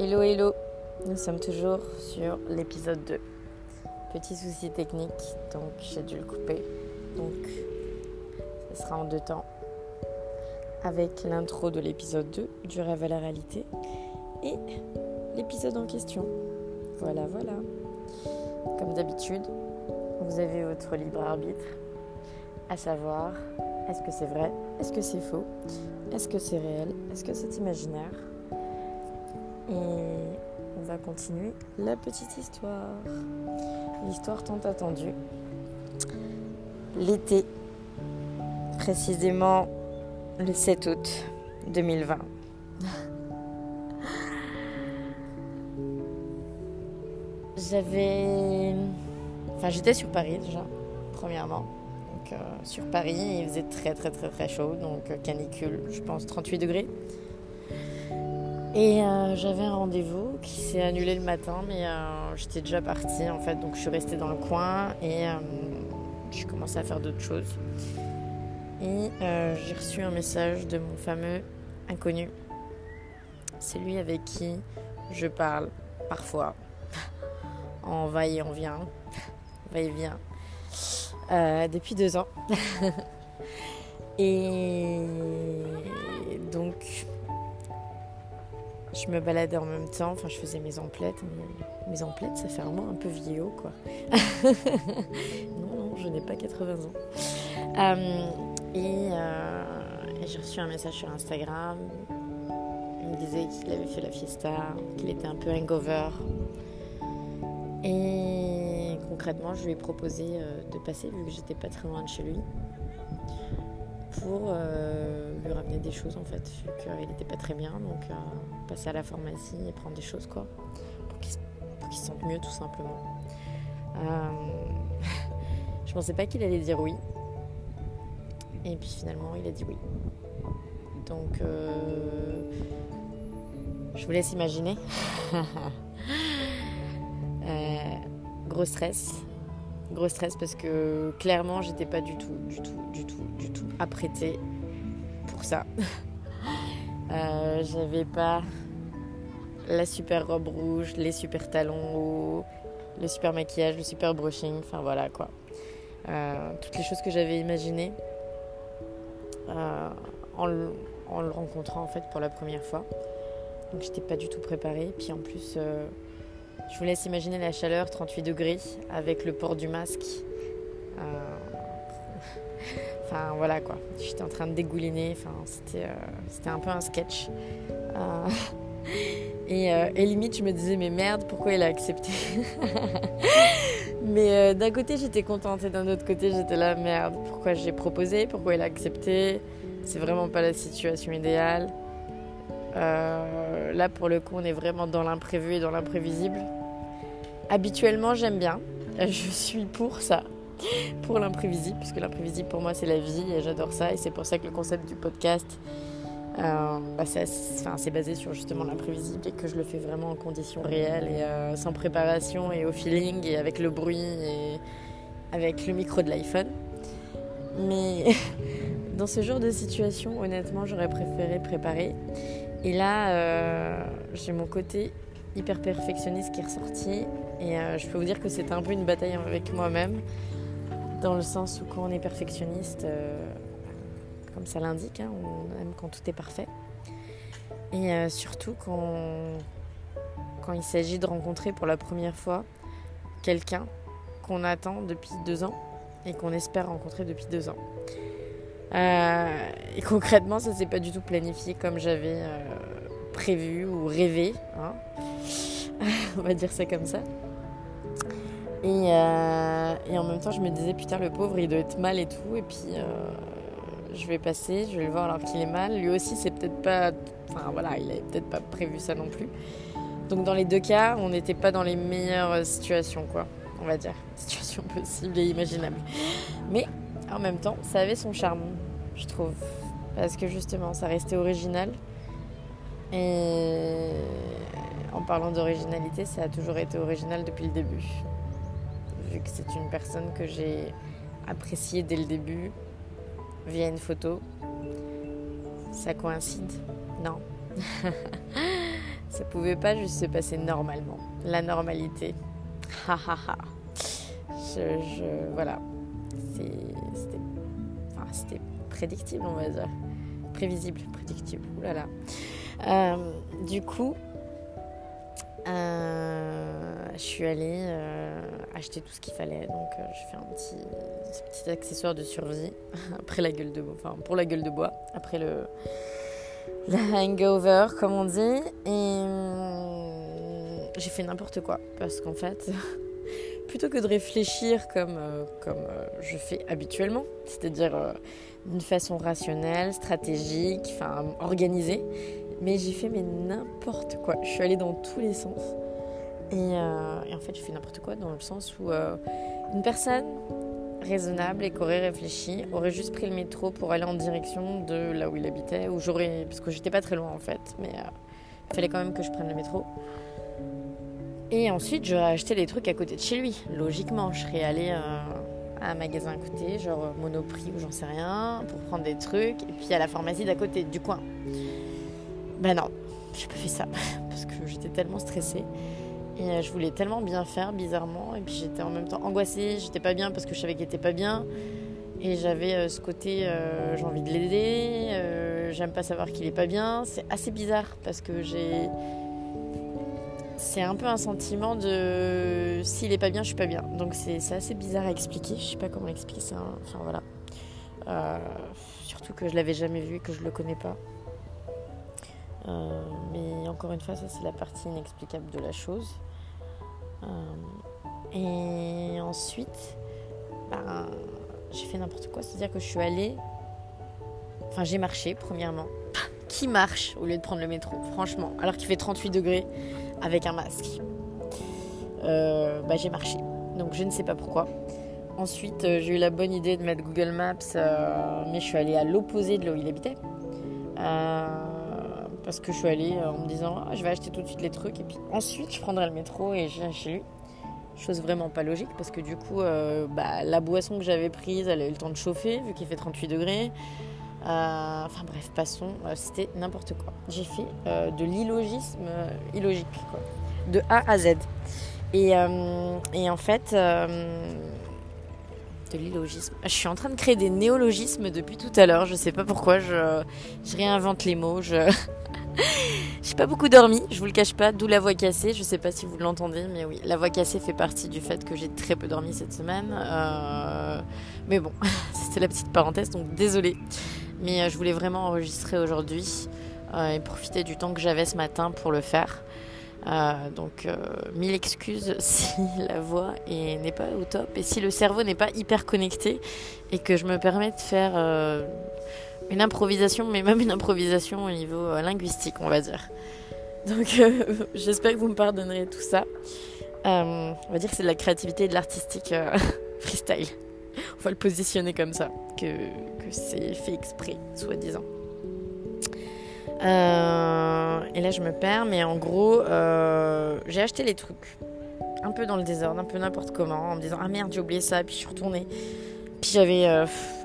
Hello hello, nous sommes toujours sur l'épisode 2. Petit souci technique, donc j'ai dû le couper. Donc ce sera en deux temps. Avec l'intro de l'épisode 2, du rêve à la réalité, et l'épisode en question. Voilà, voilà. Comme d'habitude, vous avez votre libre arbitre, à savoir est-ce que c'est vrai, est-ce que c'est faux, est-ce que c'est réel, est-ce que c'est imaginaire? Et on va continuer la petite histoire. L'histoire tant attendue. L'été, précisément le 7 août 2020. J'avais. Enfin, j'étais sur Paris déjà, premièrement. Donc, euh, sur Paris, il faisait très très très très chaud, donc euh, canicule, je pense 38 degrés. Et euh, j'avais un rendez-vous qui s'est annulé le matin, mais euh, j'étais déjà partie en fait, donc je suis restée dans le coin et euh, je commençais à faire d'autres choses. Et j'ai reçu un message de mon fameux inconnu. C'est lui avec qui je parle parfois, en va et en vient, va et vient, depuis deux ans. et je me baladais en même temps, enfin je faisais mes emplettes. Mes emplettes, ça fait vraiment un peu vieillot quoi. non, non, je n'ai pas 80 ans. Euh, euh, et, j'ai reçu un message sur Instagram. Il me disait qu'il avait fait la fiesta, qu'il était un peu hangover. Et concrètement, je lui ai proposé euh, de passer vu que j'étais pas très loin de chez lui pour euh, lui ramener des choses en fait, vu qu'il n'était pas très bien. Donc euh, passer à la pharmacie et prendre des choses quoi, pour qu'il se sente mieux tout simplement. Euh, je pensais pas qu'il allait dire oui. Et puis finalement il a dit oui. Donc je vous laisse imaginer. gros stress gros stress parce que clairement j'étais pas du tout, du tout, du tout, du tout apprêtée pour ça. euh, J'avais pas la super robe rouge, les super talons hauts, le super maquillage, le super brushing, enfin voilà quoi. Euh, toutes les choses que j'avais imaginées euh, en, le, en, le, rencontrant en fait pour la première fois. Donc j'étais pas du tout préparée. Puis en plus, je vous laisse imaginer la chaleur, 38 degrés, avec le port du masque. Euh... Enfin voilà quoi, j'étais en train de dégouliner, enfin, c'était, euh, un peu un sketch. Euh... Et, limite je me disais mais merde pourquoi il a accepté? Mais d'un côté j'étais contente et d'un autre côté j'étais là merde pourquoi j'ai proposé, pourquoi il a accepté? C'est vraiment pas la situation idéale. Euh, là, pour le coup, on est vraiment dans l'imprévu et dans l'imprévisible. Habituellement, j'aime bien. Je suis pour ça, pour l'imprévisible, puisque l'imprévisible pour moi, c'est la vie et j'adore ça. Et c'est pour ça que le concept du podcast, euh, bah, c'est basé sur justement l'imprévisible et que je le fais vraiment en conditions réelles et euh, sans préparation et au feeling et avec le bruit et avec le micro de l'iPhone. Mais dans ce genre de situation, honnêtement, j'aurais préféré préparer. Et là, euh, j'ai mon côté hyper perfectionniste qui est ressorti. Et euh, je peux vous dire que c'était un peu une bataille avec moi-même, dans le sens où quand on est perfectionniste, euh, comme ça l'indique, hein, on aime quand tout est parfait. Et surtout quand, quand il s'agit de rencontrer pour la première fois quelqu'un qu'on attend depuis deux ans et qu'on espère rencontrer depuis deux ans. Euh, et concrètement, ça s'est pas du tout planifié comme j'avais euh, prévu ou rêvé. Hein On va dire ça comme ça. Et, euh, et, en même temps, je me disais, putain, le pauvre, il doit être mal et tout. Et puis, je vais passer, je vais le voir alors qu'il est mal. Lui aussi, c'est peut-être pas. Enfin, voilà, il avait peut-être pas prévu ça non plus. Donc, dans les deux cas, on n'était pas dans les meilleures situations, quoi. On va dire. Situation possible et imaginable. Mais en même temps, ça avait son charme, je trouve. Parce que justement, ça restait original. Et en parlant d'originalité, ça a toujours été original depuis le début. Vu que c'est une personne que j'ai appréciée dès le début, via une photo. Ça coïncide Non. Ça pouvait pas juste se passer normalement. La normalité. Ha ha ha. Je, voilà. C'était prédictible, on va dire. Prévisible, prédictible. Là. Euh, du coup, euh, je suis allée euh, acheter tout ce qu'il fallait. Donc, je fais un petit, accessoire de survie après la gueule de bois, enfin pour la gueule de bois, après le, le hangover, comme on dit. Et j'ai fait n'importe quoi parce qu'en fait, plutôt que de réfléchir comme, comme je fais habituellement, c'est-à-dire d'une façon rationnelle, stratégique, enfin organisée, mais j'ai fait mais n'importe quoi. Je suis allée dans tous les sens. Et, euh, en fait, j'ai fait n'importe quoi dans le sens où euh, une personne raisonnable et qui aurait réfléchi aurait juste pris le métro pour aller en direction de là où il habitait, où j'aurais. Parce que j'étais pas très loin en fait, mais euh, il fallait quand même que je prenne le métro. Et ensuite, j'aurais acheté des trucs à côté de chez lui. Logiquement, je serais allée à un magasin à côté, genre Monoprix ou j'en sais rien, pour prendre des trucs, et puis à la pharmacie d'à côté, du coin. Ben non, j'ai pas fait ça parce que j'étais tellement stressée et euh, je voulais tellement bien faire bizarrement et puis j'étais en même temps angoissée, j'étais pas bien parce que je savais qu'il était pas bien et j'avais euh, ce côté euh, j'ai envie de l'aider, j'aime pas savoir qu'il est pas bien, c'est assez bizarre parce que j'ai c'est un peu un sentiment de s'il est pas bien, je suis pas bien. Donc c'est assez bizarre à expliquer, je sais pas comment expliquer ça, enfin voilà. surtout que je l'avais jamais vu et que je le connais pas. Euh, mais encore une fois, ça c'est la partie inexplicable de la chose. Euh, et ensuite, ben, j'ai fait n'importe quoi, c'est-à-dire que je suis allée. Enfin, j'ai marché, premièrement. Qui marche au lieu de prendre le métro, franchement, alors qu'il fait 38 degrés avec un masque euh, bah, J'ai marché. Donc, je ne sais pas pourquoi. Ensuite, j'ai eu la bonne idée de mettre Google Maps, mais je suis allée à l'opposé de là où il habitait. Euh, parce que je suis allée euh, en me disant ah, je vais acheter tout de suite les trucs et puis ensuite je prendrai le métro et viens chez lui. Chose vraiment pas logique parce que du coup euh, bah, la boisson que j'avais prise elle a eu le temps de chauffer vu qu'il fait 38 degrés. Euh, enfin bref, passons, c'était n'importe quoi. J'ai fait de l'illogisme illogique, quoi. de A à Z. Et, et en fait, de l'illogisme. Je suis en train de créer des néologismes depuis tout à l'heure. Je sais pas pourquoi. Je, réinvente les mots. Je, j'ai pas beaucoup dormi, je vous le cache pas, d'où la voix cassée. Je sais pas si vous l'entendez, mais oui, la voix cassée fait partie du fait que j'ai très peu dormi cette semaine. Euh, mais bon, c'était la petite parenthèse, donc désolé. Mais euh, je voulais vraiment enregistrer aujourd'hui euh, et profiter du temps que j'avais ce matin pour le faire. donc mille excuses si la voix n'est pas au top et si le cerveau n'est pas hyper connecté et que je me permets de faire une improvisation, mais même une improvisation au niveau euh, linguistique, on va dire. Donc euh, j'espère que vous me pardonnerez tout ça. Euh, on va dire que c'est de la créativité et de l'artistique freestyle. On va le positionner comme ça, que, que c'est fait exprès, soi-disant. et là je me perds, mais en gros, j'ai acheté les trucs un peu dans le désordre, un peu n'importe comment, en me disant ah merde j'ai oublié ça, puis je suis retournée. Puis j'avais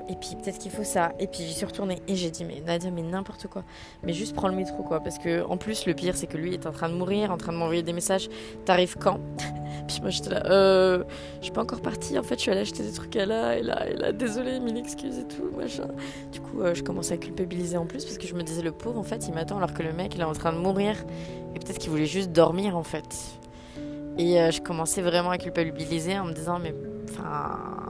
et puis peut-être qu'il faut ça. Et puis j'y suis retournée et j'ai dit mais Nadia mais n'importe quoi. Mais juste prends le métro quoi. Parce que en plus le pire c'est que lui est en train de mourir, en train de m'envoyer des messages. T'arrives quand? Puis moi j'étais là, euh, je suis pas encore partie. En fait je suis allée acheter des trucs à là et là et là. Désolée, mille excuses et tout machin. Du coup euh, je commençais à culpabiliser en plus parce que je me disais le pauvre en fait il m'attend alors que le mec il est en train de mourir et peut-être qu'il voulait juste dormir en fait. Et euh, je commençais vraiment à culpabiliser en me disant mais enfin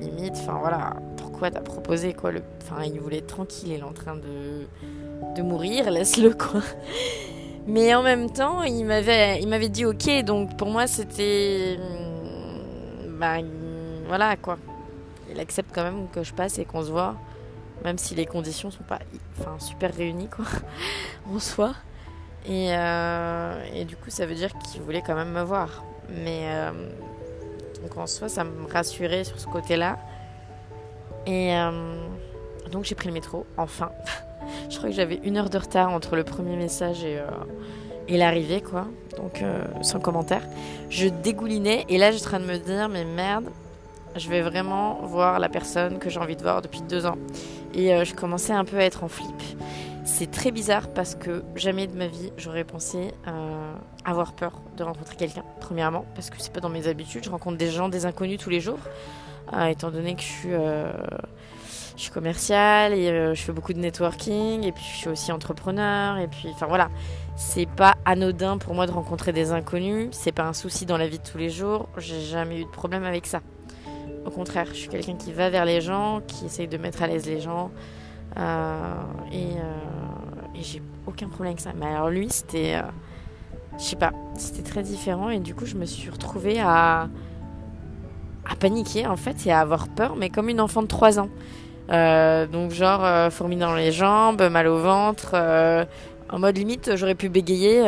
limite enfin voilà pourquoi t'as proposé quoi. Enfin, il voulait être tranquille, il est en train de, de mourir, laisse-le quoi. Mais en même temps, il m'avait, dit ok, donc pour moi c'était, bah voilà quoi. Il accepte quand même que je passe et qu'on se voit, même si les conditions sont pas, enfin super réunies quoi, en soi. Et, euh, et du coup, ça veut dire qu'il voulait quand même me voir. Mais euh, donc en soi, ça me rassurait sur ce côté-là. Et euh, donc j'ai pris le métro, enfin. je crois que j'avais une heure de retard entre le premier message et, euh, l'arrivée, quoi. Donc euh, sans commentaire. Je dégoulinais et là j'étais en train de me dire, mais merde, je vais vraiment voir la personne que j'ai envie de voir depuis deux ans. Et je commençais un peu à être en flip. C'est très bizarre parce que jamais de ma vie j'aurais pensé avoir peur de rencontrer quelqu'un, premièrement, parce que c'est pas dans mes habitudes. Je rencontre des gens, des inconnus tous les jours, étant donné que je suis je suis commerciale et euh, je fais beaucoup de networking et puis je suis aussi entrepreneur et puis enfin voilà. C'est pas anodin pour moi de rencontrer des inconnus. C'est pas un souci dans la vie de tous les jours. J'ai jamais eu de problème avec ça. Au contraire je suis quelqu'un qui va vers les gens qui essaye de mettre à l'aise les gens euh, et, euh, et j'ai aucun problème avec ça. Mais alors lui c'était je sais pas c'était très différent. Et du coup je me suis retrouvée à à paniquer en fait et à avoir peur mais comme une enfant de 3 ans. Euh, donc genre euh, fourmis dans les jambes, mal au ventre, euh, en mode limite j'aurais pu bégayer,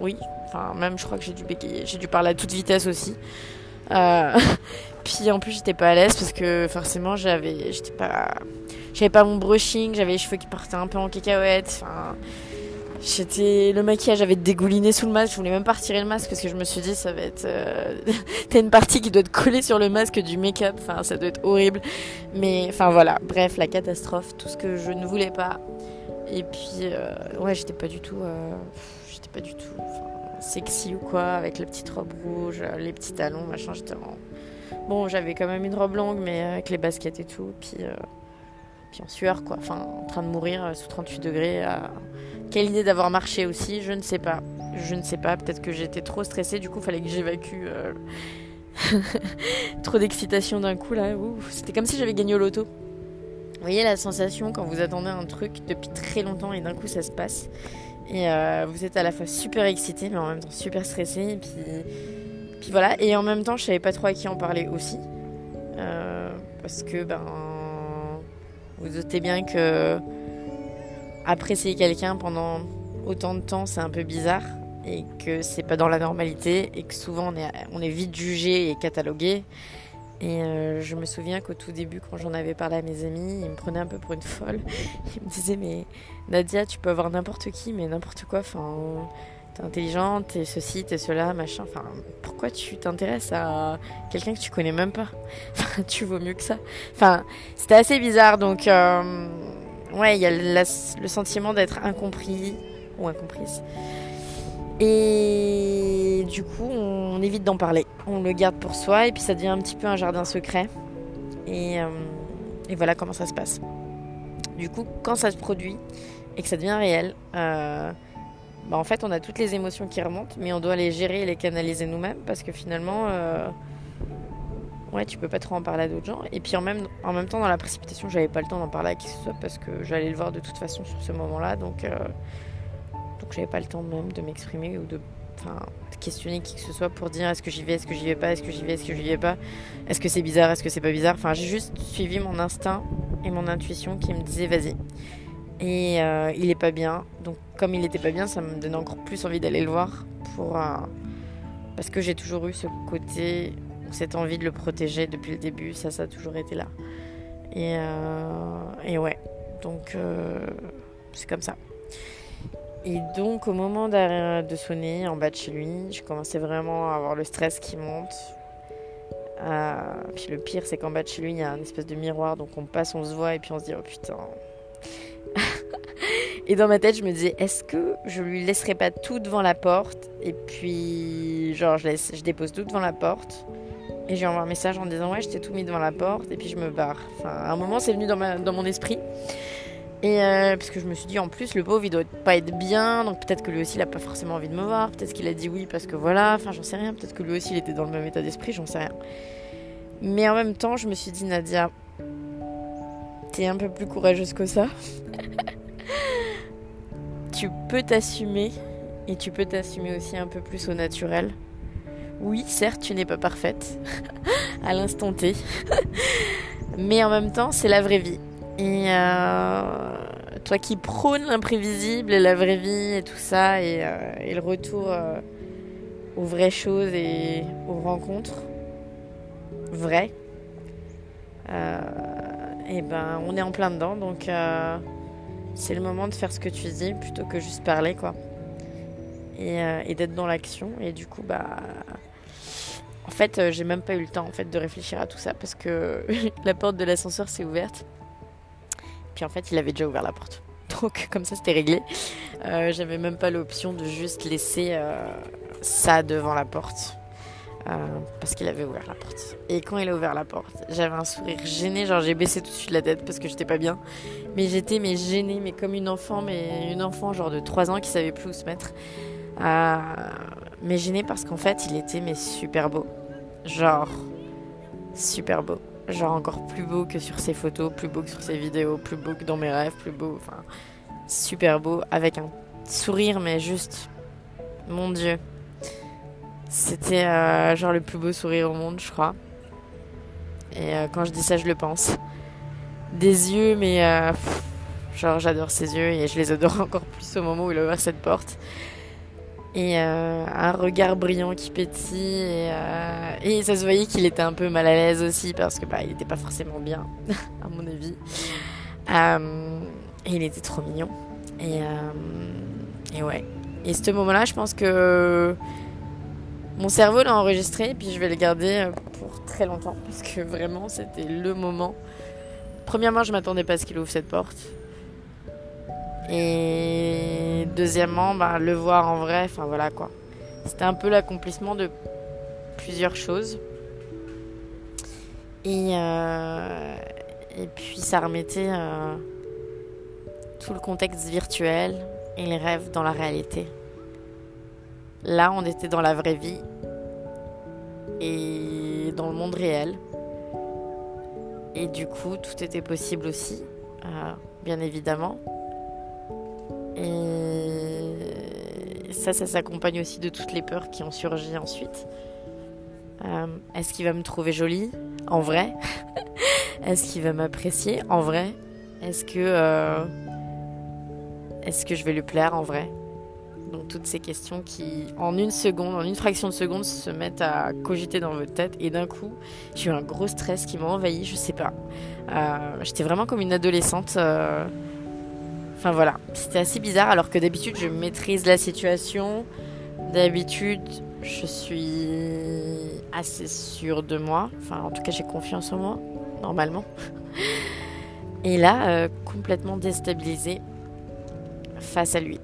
oui, enfin même je crois que j'ai dû bégayer, j'ai dû parler à toute vitesse aussi. puis en plus j'étais pas à l'aise parce que forcément j'avais, j'étais pas, j'avais pas mon brushing, j'avais les cheveux qui partaient un peu en cacahuète, enfin J'étais le maquillage avait dégouliné sous le masque. Je voulais même pas retirer le masque parce que je me suis dit ça va être euh... t'as une partie qui doit être collée sur le masque du make-up. Enfin ça doit être horrible. Mais enfin voilà. Bref la catastrophe. Tout ce que je ne voulais pas. Et puis euh... ouais j'étais pas du tout euh... j'étais pas du tout sexy ou quoi avec la petite robe rouge, les petits talons machin. J'étais bon j'avais quand même une robe longue mais avec les baskets et tout. Puis euh, puis en sueur quoi. Enfin en train de mourir sous 38 degrés. Quelle idée d'avoir marché aussi, je ne sais pas. Je ne sais pas, peut-être que j'étais trop stressée, du coup, il fallait que j'évacue. Euh, trop d'excitation d'un coup là. C'était comme si j'avais gagné au loto. Vous voyez la sensation quand vous attendez un truc depuis très longtemps et d'un coup ça se passe. Et euh, vous êtes à la fois super excité mais en même temps super stressé. Et puis, voilà. Et en même temps, je savais pas trop à qui en parler aussi. Euh, parce que, ben. Vous doutez bien que apprécier quelqu'un pendant autant de temps, c'est un peu bizarre et que c'est pas dans la normalité et que souvent on est, vite jugé et catalogué. Et euh, je me souviens qu'au tout début, quand j'en avais parlé à mes amis, ils me prenaient un peu pour une folle. Ils me disaient Mais Nadia, tu peux avoir n'importe qui, mais n'importe quoi. Enfin, t'es intelligente, t'es ceci, t'es cela, machin. Pourquoi tu t'intéresses à quelqu'un que tu connais même pas? Tu vaux mieux que ça. C'était assez bizarre. Donc. Euh, ouais, il y a le sentiment d'être incompris ou incomprise. Et du coup, on évite d'en parler. On le garde pour soi et puis ça devient un petit peu un jardin secret. Et, euh, voilà comment ça se passe. Du coup, quand ça se produit et que ça devient réel, euh, bah en fait, on a toutes les émotions qui remontent, mais on doit les gérer et les canaliser nous-mêmes parce que finalement, euh, ouais, tu peux pas trop en parler à d'autres gens. Et puis en même, en même temps, dans la précipitation, j'avais pas le temps d'en parler à qui que ce soit parce que j'allais le voir de toute façon sur ce moment-là. Donc, euh, donc j'avais pas le temps même de m'exprimer ou de, de questionner qui que ce soit pour dire est-ce que j'y vais, est-ce que j'y vais pas, est-ce que j'y vais, est-ce que j'y vais pas, est-ce que c'est bizarre, est-ce que c'est pas bizarre. Enfin, j'ai juste suivi mon instinct et mon intuition qui me disait vas-y. Et euh, il est pas bien. Donc, comme il était pas bien, ça me donnait encore plus envie d'aller le voir pour. Euh, parce que j'ai toujours eu ce côté cette envie de le protéger depuis le début, ça, ça a toujours été là. Et, euh, et ouais, donc c'est comme ça. Et donc au moment de sonner en bas de chez lui, je commençais vraiment à avoir le stress qui monte. Euh, puis le pire, c'est qu'en bas de chez lui, il y a un espèce de miroir, donc on passe, on se voit, et puis on se dit, oh putain. et dans ma tête, je me disais, est-ce que je lui laisserai pas tout devant la porte Et puis, genre, je, laisse, je dépose tout devant la porte. Et j'ai envoyé un message en disant ouais, je tout mis devant la porte et puis je me barre. Enfin, à un moment, c'est venu dans mon esprit. Et euh, parce que je me suis dit en plus, le pauvre il doit pas être bien, donc peut-être que lui aussi il a pas forcément envie de me voir, peut-être qu'il a dit oui parce que voilà, enfin j'en sais rien, peut-être que lui aussi il était dans le même état d'esprit, j'en sais rien. Mais en même temps, je me suis dit Nadia, t'es un peu plus courageuse que ça. tu peux t'assumer et tu peux t'assumer aussi un peu plus au naturel oui, certes, tu n'es pas parfaite à l'instant T, mais en même temps, c'est la vraie vie. Et euh, toi qui prônes l'imprévisible et la vraie vie et tout ça, et, euh, le retour euh, aux vraies choses et aux rencontres vraies, et ben on est en plein dedans, donc c'est le moment de faire ce que tu dis plutôt que juste parler, quoi. Et, et d'être dans l'action. Et du coup, bah en fait, euh, j'ai même pas eu le temps en fait de réfléchir à tout ça parce que la porte de l'ascenseur s'est ouverte. Puis en fait, il avait déjà ouvert la porte. Donc comme ça c'était réglé. Euh, j'avais même pas l'option de juste laisser euh, ça devant la porte. Parce qu'il avait ouvert la porte. Et quand il a ouvert la porte, j'avais un sourire gêné, genre j'ai baissé tout de suite la tête parce que j'étais pas bien. Mais j'étais mais gênée, mais comme une enfant, mais une enfant genre de 3 ans qui savait plus où se mettre. mais gênée parce qu'en fait il était mais super beau. Genre super beau genre encore plus beau que sur ses photos, plus beau que sur ses vidéos, plus beau que dans mes rêves, plus beau, enfin super beau, avec un sourire mais juste, mon Dieu, c'était euh, genre le plus beau sourire au monde, je crois. Et euh, quand je dis ça, je le pense. Des yeux, mais euh, genre j'adore ses yeux et je les adore encore plus au moment où il a ouvert cette porte et un regard brillant qui pétille et, ça se voyait qu'il était un peu mal à l'aise aussi parce que bah il n'était pas forcément bien à mon avis et il était trop mignon et, et ouais et ce moment là je pense que mon cerveau l'a enregistré et puis je vais le garder pour très longtemps parce que vraiment c'était le moment premièrement je m'attendais pas à ce qu'il ouvre cette porte et deuxièmement, bah, le voir en vrai, enfin voilà quoi. C'était un peu l'accomplissement de plusieurs choses. Et, euh, et puis ça remettait euh, tout le contexte virtuel et les rêves dans la réalité. Là, on était dans la vraie vie et dans le monde réel. Et du coup, tout était possible aussi, euh, bien évidemment. Et ça, ça s'accompagne aussi de toutes les peurs qui ont surgi ensuite. Euh, est-ce qu'il va me trouver jolie En vrai? Est-ce qu'il va m'apprécier En vrai? Est-ce que... Euh, est-ce que je vais lui plaire en vrai? Donc toutes ces questions qui, en une seconde, en une fraction de seconde, se mettent à cogiter dans votre tête. Et d'un coup, j'ai eu un gros stress qui m'a envahi, je sais pas. Euh, j'étais vraiment comme une adolescente. Enfin voilà, c'était assez bizarre alors que d'habitude je maîtrise la situation. D'habitude je suis assez sûre de moi. Enfin en tout cas j'ai confiance en moi, normalement. Et là, euh, complètement déstabilisée face à lui.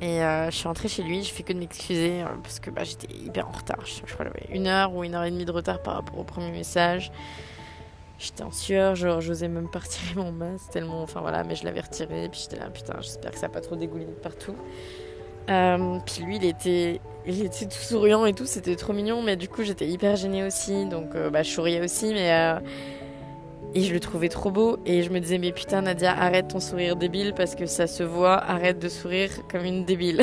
Et euh, je suis rentrée chez lui, je fais que de m'excuser euh, parce que bah, j'étais hyper en retard. Je, crois une heure ou une heure et demie de retard par rapport au premier message. J'étais en sueur, genre j'osais même pas retirer mon masque tellement, enfin voilà, mais je l'avais retiré, puis j'étais là, putain, j'espère que ça n'a pas trop dégouliné de partout. Euh, puis lui, il était, il était tout souriant et tout, c'était trop mignon, mais du coup j'étais hyper gênée aussi, donc bah, je souriais aussi, mais et je le trouvais trop beau, et je me disais mais putain Nadia, arrête ton sourire débile parce que ça se voit, arrête de sourire comme une débile.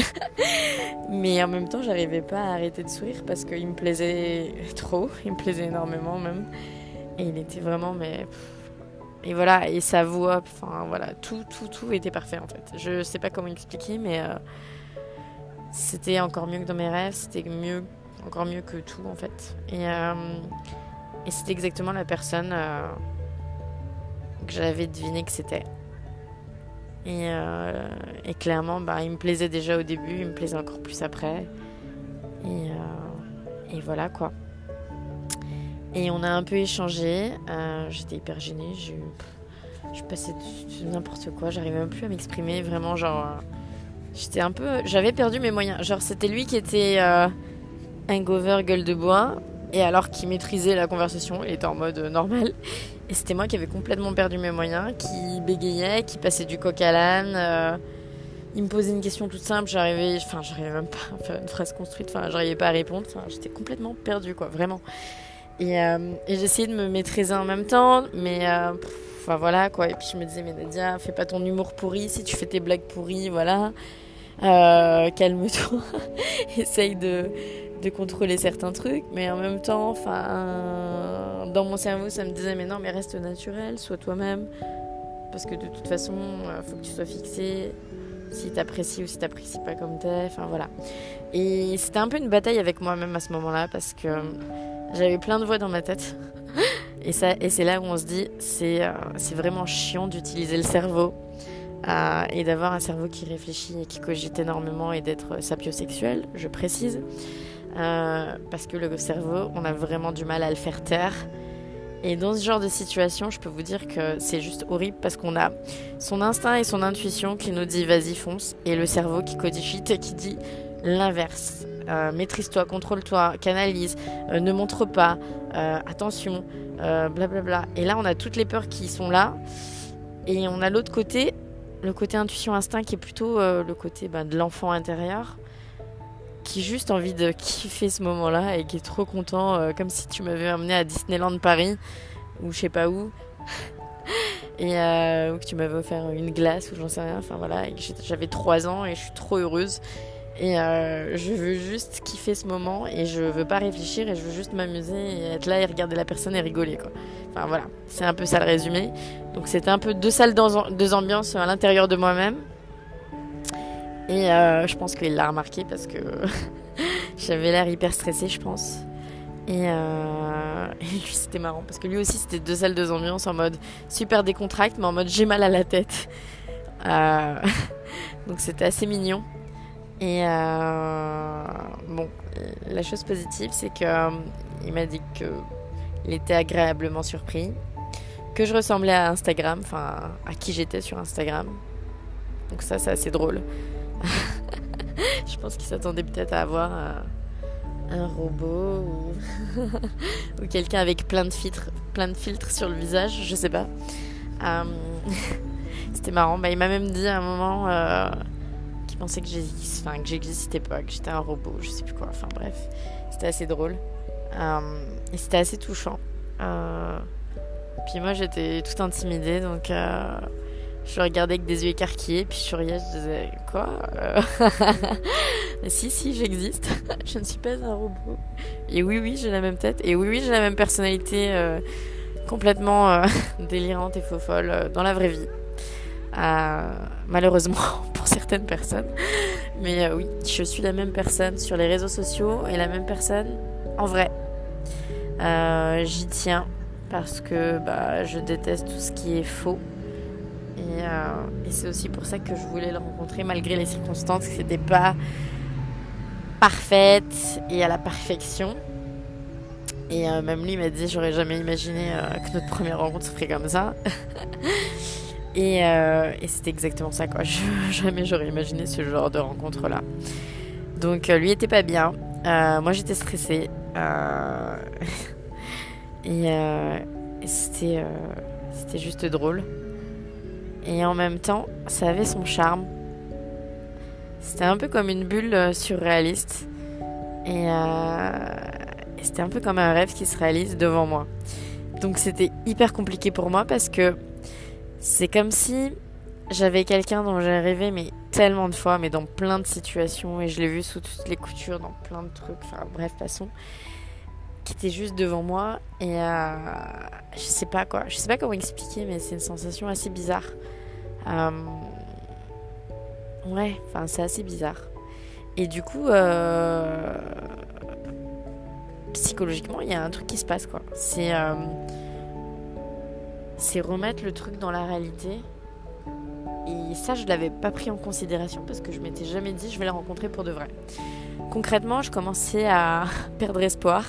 mais en même temps, j'arrivais pas à arrêter de sourire parce qu'il me plaisait trop, il me plaisait énormément même. Et il était vraiment, mais. Et voilà, et sa voix, enfin voilà, tout, tout, tout était parfait en fait. Je sais pas comment expliquer, mais euh, c'était encore mieux que dans mes rêves, c'était mieux, encore mieux que tout en fait. Et, euh, et c'était exactement la personne euh, que j'avais deviné que c'était. Et, et, clairement, bah, il me plaisait déjà au début, il me plaisait encore plus après. Et, et voilà quoi. Et on a un peu échangé. Euh, j'étais hyper gênée. Je, je passais n'importe quoi. J'arrivais même plus à m'exprimer. Vraiment, genre. Euh, j'étais un peu. J'avais perdu mes moyens. Genre, c'était lui qui était euh, hangover, gueule de bois. Et alors qu'il maîtrisait la conversation, il était en mode normal. Et c'était moi qui avais complètement perdu mes moyens, qui bégayait, qui passait du coq à l'âne. il me posait une question toute simple, j'arrivais, enfin, j'arrivais même pas à faire une phrase construite, enfin, j'arrivais pas à répondre, enfin, j'étais complètement perdue, quoi, vraiment. Et, euh, j'essayais de me maîtriser en même temps, mais euh, voilà quoi. Et puis je me disais, mais Nadia, fais pas ton humour pourri, si tu fais tes blagues pourries, voilà. Euh, calme-toi, essaye de, de contrôler certains trucs, mais en même temps, enfin, dans mon cerveau, ça me disait, mais non, mais reste naturel, sois toi-même, parce que de toute façon, faut que tu sois fixé, si t'apprécies ou si t'apprécies pas comme t'es, enfin voilà. Et c'était un peu une bataille avec moi-même à ce moment-là, parce que j'avais plein de voix dans ma tête. Et, ça, et c'est là où on se dit, c'est euh, c'est vraiment chiant d'utiliser le cerveau et d'avoir un cerveau qui réfléchit et qui cogite énormément et d'être sapiosexuel, je précise. Euh, parce que le cerveau, on a vraiment du mal à le faire taire. Et dans ce genre de situation, je peux vous dire que c'est juste horrible parce qu'on a son instinct et son intuition qui nous dit vas-y fonce et le cerveau qui codifie et qui dit l'inverse. Euh, maîtrise-toi, contrôle-toi, canalise, euh, ne montre pas, attention, blablabla. Et là, on a toutes les peurs qui sont là. Et on a l'autre côté, le côté intuition-instinct qui est plutôt le côté bah, de l'enfant intérieur qui juste envie de kiffer ce moment-là et qui est trop content, comme si tu m'avais emmené à Disneyland Paris ou je sais pas où. et ou que tu m'avais offert une glace ou j'en sais rien. Enfin voilà, j'avais 3 ans et je suis trop heureuse. Et euh, je veux juste kiffer ce moment et je veux pas réfléchir et je veux juste m'amuser et être là et regarder la personne et rigoler quoi. Enfin voilà, c'est un peu ça le résumé. Donc c'était un peu deux salles, deux ambiances à l'intérieur de moi-même. Et euh, je pense qu'il l'a remarqué parce que j'avais l'air hyper stressée je pense. Et, euh, et lui c'était marrant parce que lui aussi c'était deux salles, deux ambiances en mode super décontracte mais en mode j'ai mal à la tête. donc c'était assez mignon. Et euh, bon, la chose positive, c'est qu'il euh, m'a dit qu'il était agréablement surpris, que je ressemblais à Instagram, enfin à qui j'étais sur Instagram. Donc ça, c'est assez drôle. je pense qu'il s'attendait peut-être à avoir euh, un robot ou, quelqu'un avec plein de filtres, plein de filtres sur le visage, je sais pas. C'était marrant. Bah, il m'a même dit à un moment pensais que j'existais pas, que j'étais un robot, je sais plus quoi. Enfin bref, c'était assez drôle. Euh, et c'était assez touchant. Euh, puis moi j'étais tout intimidée, donc euh, je regardais avec des yeux écarquillés, puis je souriais, je disais quoi Mais si, si, j'existe. je ne suis pas un robot. Et oui, oui, j'ai la même tête. Et oui, oui, j'ai la même personnalité complètement délirante et faux folle dans la vraie vie. Malheureusement certaines personnes. Mais euh, oui, je suis la même personne sur les réseaux sociaux et la même personne en vrai. Euh, j'y tiens parce que bah, je déteste tout ce qui est faux. Et, euh, et c'est aussi pour ça que je voulais le rencontrer malgré les circonstances, que c'était pas parfaite et à la perfection. Et même lui m'a dit j'aurais jamais imaginé que notre première rencontre se ferait comme ça. Euh, et, c'était exactement ça, quoi. jamais j'aurais imaginé ce genre de rencontre-là. Donc euh, lui était pas bien. Euh, moi j'étais stressée. et, c'était, c'était juste drôle. Et en même temps, ça avait son charme. C'était un peu comme une bulle surréaliste. Et, et c'était un peu comme un rêve qui se réalise devant moi. Donc c'était hyper compliqué pour moi parce que c'est comme si j'avais quelqu'un dont j'ai rêvé, mais tellement de fois, mais dans plein de situations, et je l'ai vu sous toutes les coutures, dans plein de trucs, enfin bref, façon, qui était juste devant moi, et euh, je sais pas quoi, je sais pas comment expliquer, mais c'est une sensation assez bizarre. Euh, ouais, enfin c'est assez bizarre. Et du coup, euh, psychologiquement, il y a un truc qui se passe, quoi. C'est c'est remettre le truc dans la réalité. Et ça, je l'avais pas pris en considération parce que je m'étais jamais dit je vais la rencontrer pour de vrai. Concrètement, je commençais à perdre espoir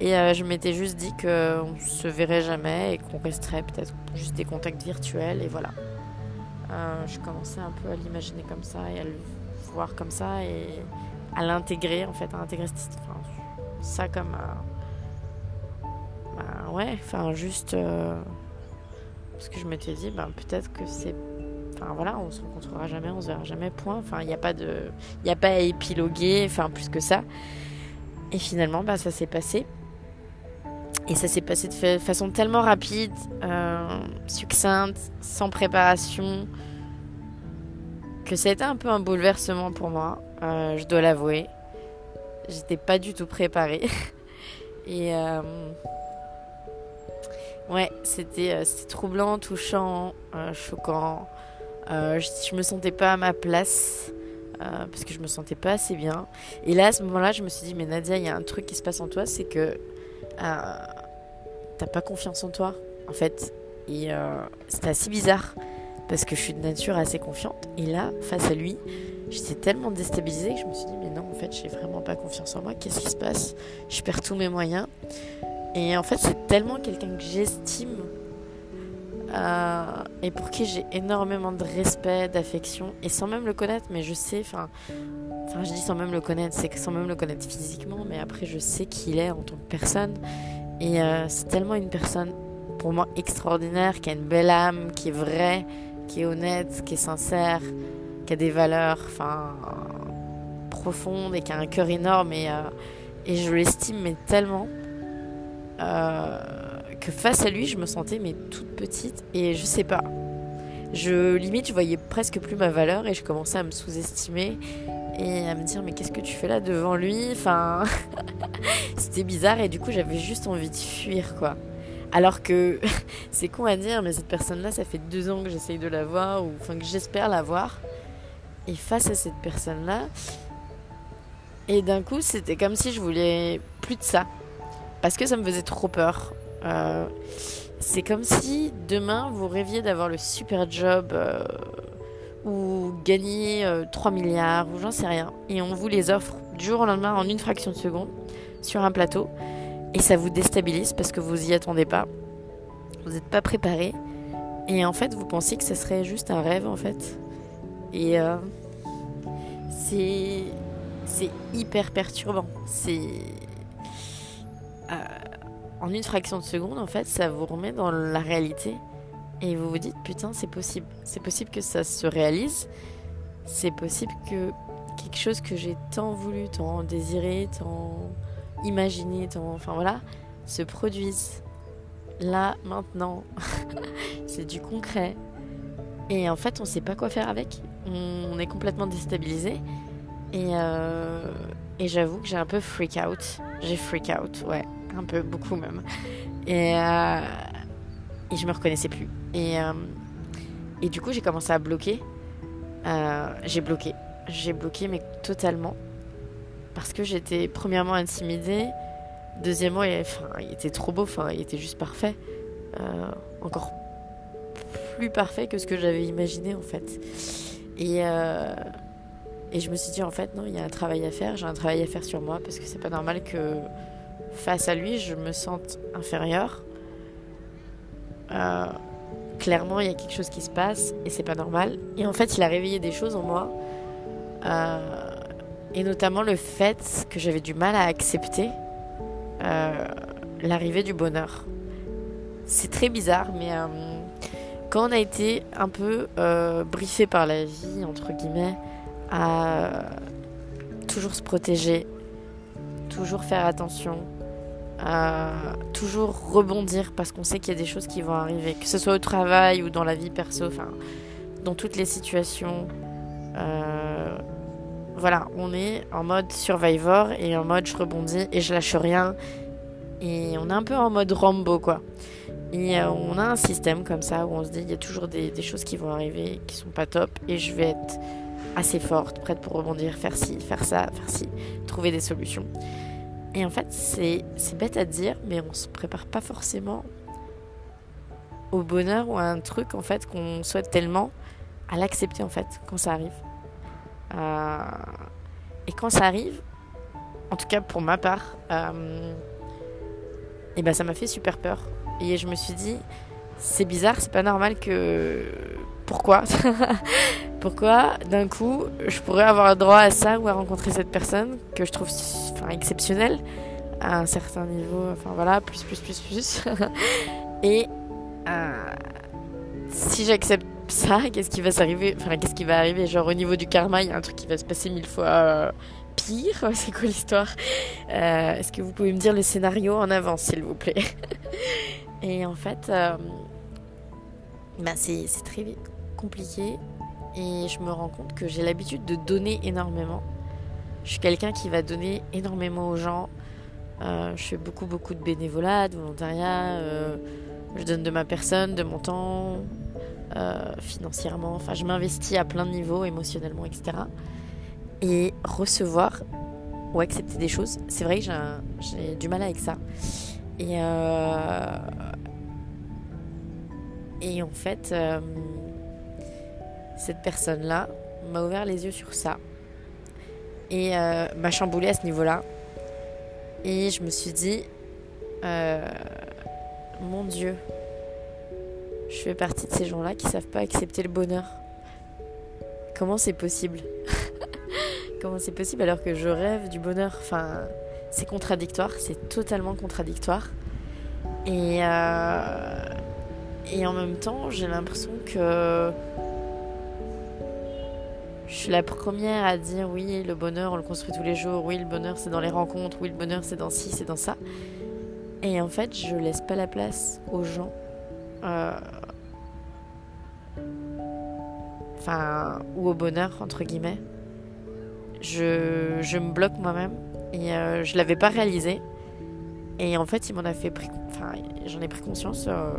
et euh, je m'étais juste dit qu'on se verrait jamais et qu'on resterait peut-être juste des contacts virtuels et voilà. Euh, je commençais un peu à l'imaginer comme ça et à le voir comme ça et à l'intégrer en fait, à intégrer ça comme. Bah, ouais, enfin juste. Euh, parce que je m'étais dit, ben, peut-être que c'est. Enfin voilà, on se rencontrera jamais, on se verra jamais, point. Enfin, il n'y a pas de. Il a pas à épiloguer, enfin, plus que ça. Et finalement, ben, ça s'est passé. Et ça s'est passé de façon tellement rapide, euh, succincte, sans préparation, que ça a été un peu un bouleversement pour moi, euh, je dois l'avouer. J'étais pas du tout préparée. Et. Euh, Ouais, c'était euh, troublant, touchant, euh, choquant. Euh, je, je, me sentais pas à ma place parce que je me sentais pas assez bien. Et là, à ce moment-là, je me suis dit, mais Nadia, il y a un truc qui se passe en toi, c'est que t'as pas confiance en toi, en fait. Et c'était assez bizarre parce que je suis de nature assez confiante. Et là, face à lui, j'étais tellement déstabilisée que je me suis dit, mais non, en fait, j'ai vraiment pas confiance en moi. Qu'est-ce qui se passe? Je perds tous mes moyens. Et en fait, c'est tellement quelqu'un que j'estime euh, et pour qui j'ai énormément de respect, d'affection, et sans même le connaître, mais je sais, enfin, je dis sans même le connaître, c'est que sans même le connaître physiquement, mais après je sais qui il est en tant que personne. Et euh, c'est tellement une personne pour moi extraordinaire, qui a une belle âme, qui est vraie, qui est honnête, qui est sincère, qui a des valeurs, enfin, profondes et qui a un cœur énorme et, euh, et je l'estime mais tellement euh, que face à lui je me sentais mais toute petite et je sais pas. Je limite je voyais presque plus ma valeur et je commençais à me sous-estimer et à me dire mais qu'est-ce que tu fais là devant lui? Enfin, c'était bizarre et du coup j'avais juste envie de fuir quoi. Alors que c'est con à dire, mais cette personne-là, ça fait deux ans que j'essaye de la voir, ou enfin que j'espère la voir. Et face à cette personne-là, et d'un coup, c'était comme si je voulais plus de ça. Parce que ça me faisait trop peur. Euh, c'est comme si demain, vous rêviez d'avoir le super job euh, ou gagner 3 euh, milliards ou j'en sais rien. Et on vous les offre du jour au lendemain en une fraction de seconde sur un plateau. Et ça vous déstabilise parce que vous y attendez pas. Vous n'êtes pas préparé. Et en fait, vous pensiez que ce serait juste un rêve en fait. Et c'est c'est hyper perturbant. C'est. Euh, en une fraction de seconde, en fait, ça vous remet dans la réalité. Et vous vous dites, putain, c'est possible. C'est possible que ça se réalise. C'est possible que quelque chose que j'ai tant voulu, tant désiré, tant imaginé, tant. Enfin voilà, se produise. Là, maintenant. c'est du concret. Et en fait, on sait pas quoi faire avec. On est complètement déstabilisé. Et, euh, et j'avoue que j'ai un peu freak out. J'ai freak out, ouais, un peu, beaucoup même. Et, euh, et je me reconnaissais plus. Et, euh, et du coup, j'ai commencé à bloquer. j'ai bloqué. J'ai bloqué, mais totalement. Parce que j'étais premièrement intimidée. Deuxièmement, il, il était trop beau, enfin, il était juste parfait. encore plus parfait que ce que j'avais imaginé en fait. Et, et je me suis dit, en fait, non, il y a un travail à faire. J'ai un travail à faire sur moi parce que c'est pas normal que face à lui, je me sente inférieure. Euh, clairement, il y a quelque chose qui se passe et c'est pas normal. Et en fait, il a réveillé des choses en moi. Euh, et notamment le fait que j'avais du mal à accepter euh, l'arrivée du bonheur. C'est très bizarre, mais quand on a été un peu briefé par la vie, entre guillemets, à toujours se protéger, toujours faire attention, toujours rebondir parce qu'on sait qu'il y a des choses qui vont arriver, que ce soit au travail ou dans la vie perso, enfin, dans toutes les situations. Euh, voilà, on est en mode survivor et en mode je rebondis et je lâche rien. Et on est un peu en mode Rambo, quoi. Et euh, on a un système comme ça où on se dit il y a toujours des, des choses qui vont arriver qui sont pas top et je vais être assez forte, prête pour rebondir, faire ci, faire ça, faire ci, trouver des solutions. Et en fait, c'est bête à dire, mais on se prépare pas forcément au bonheur ou à un truc en fait qu'on souhaite tellement à l'accepter en fait quand ça arrive. Euh, et quand ça arrive, en tout cas pour ma part, et euh, eh ben ça m'a fait super peur. Et je me suis dit, c'est bizarre, c'est pas normal que pourquoi? Pourquoi d'un coup je pourrais avoir droit à ça ou à rencontrer cette personne que je trouve exceptionnelle à un certain niveau, enfin voilà, plus, plus, plus, plus. Et euh, si j'accepte ça, qu'est-ce qui va s'arriver Enfin, qu'est-ce qui va arriver? Genre au niveau du karma, il y a un truc qui va se passer mille fois euh, pire? C'est quoi l'histoire? Euh, Est-ce que vous pouvez me dire le scénario en avance, s'il vous plaît? Et en fait, bah, c'est très compliqué et je me rends compte que j'ai l'habitude de donner énormément. Je suis quelqu'un qui va donner énormément aux gens. Euh, je fais beaucoup beaucoup de bénévolat, de volontariat. Euh, je donne de ma personne, de mon temps, euh, financièrement. Enfin, je m'investis à plein de niveaux, émotionnellement, etc. Et recevoir ou accepter des choses, c'est vrai que j'ai du mal avec ça. Et, et en fait, cette personne-là m'a ouvert les yeux sur ça et euh, m'a chamboulé à ce niveau-là. Et je me suis dit, mon Dieu, je fais partie de ces gens-là qui savent pas accepter le bonheur. Comment c'est possible? Comment c'est possible alors que je rêve du bonheur? Enfin, c'est contradictoire, c'est totalement contradictoire. Et, euh, et en même temps, j'ai l'impression que je suis la première à dire oui, le bonheur, on le construit tous les jours. Oui, le bonheur, c'est dans les rencontres. Oui, le bonheur, c'est dans ci, c'est dans ça. Et en fait, je laisse pas la place aux gens. Euh, enfin, ou au bonheur, entre guillemets. Je, je me bloque moi-même. Et euh, je l'avais pas réalisé. Et en fait, il m'en a fait pris. Enfin, j'en ai pris conscience euh,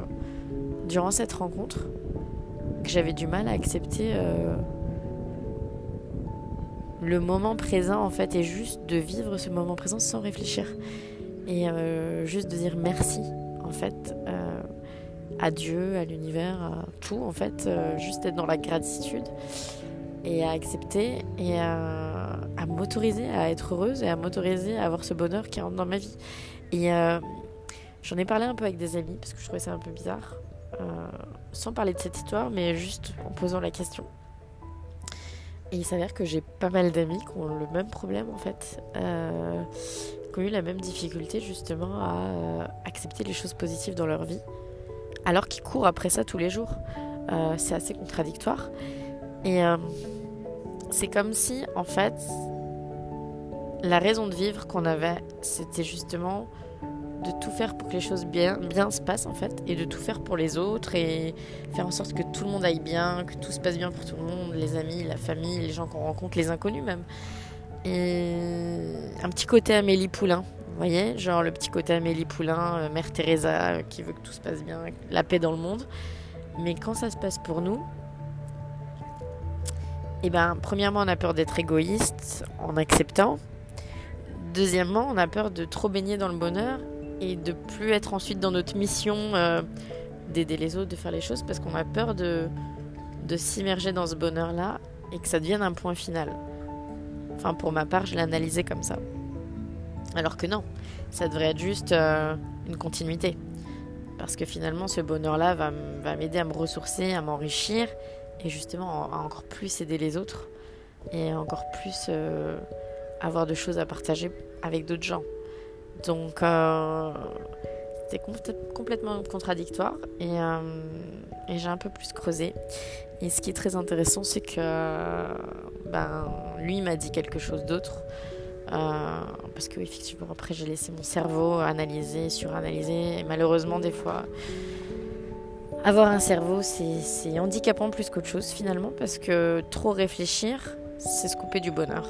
durant cette rencontre que j'avais du mal à accepter le moment présent en fait et juste de vivre ce moment présent sans réfléchir et euh, juste de dire merci en fait euh, à Dieu, à l'univers, à tout en fait, euh, juste être dans la gratitude et à accepter et à, m'autoriser à être heureuse et à m'autoriser à avoir ce bonheur qui rentre dans ma vie. Et j'en ai parlé un peu avec des amis parce que je trouvais ça un peu bizarre, sans parler de cette histoire, mais juste en posant la question. Et il s'avère que j'ai pas mal d'amis qui ont le même problème en fait, euh, qui ont eu la même difficulté justement à euh, accepter les choses positives dans leur vie, alors qu'ils courent après ça tous les jours. Euh, c'est assez contradictoire. Et c'est comme si en fait, la raison de vivre qu'on avait, c'était justement de tout faire pour que les choses bien, bien se passent en fait, et de tout faire pour les autres, et faire en sorte que tout le monde aille bien, que tout se passe bien pour tout le monde, les amis, la famille, les gens qu'on rencontre, les inconnus même. Et un petit côté Amélie Poulain, vous voyez, genre le petit côté Amélie Poulain, euh, Mère Teresa, euh, qui veut que tout se passe bien, la paix dans le monde. Mais quand ça se passe pour nous, eh ben, premièrement, on a peur d'être égoïste en acceptant. Deuxièmement, on a peur de trop baigner dans le bonheur et de plus être ensuite dans notre mission euh, d'aider les autres, de faire les choses, parce qu'on a peur de, de s'immerger dans ce bonheur-là et que ça devienne un point final. Enfin, pour ma part, je l'ai analysé comme ça. Alors que non, ça devrait être juste euh, une continuité. Parce que finalement, ce bonheur-là va, m'aider à me ressourcer, à m'enrichir, et justement à encore plus aider les autres, et encore plus euh, avoir de choses à partager avec d'autres gens. Donc, euh, c'était complètement contradictoire euh, et, j'ai un peu plus creusé. Et ce qui est très intéressant, c'est que ben, lui m'a dit quelque chose d'autre. Euh, parce que effectivement après j'ai laissé mon cerveau analyser, suranalyser et malheureusement des fois avoir un cerveau c'est handicapant plus qu'autre chose finalement parce que trop réfléchir c'est se couper du bonheur.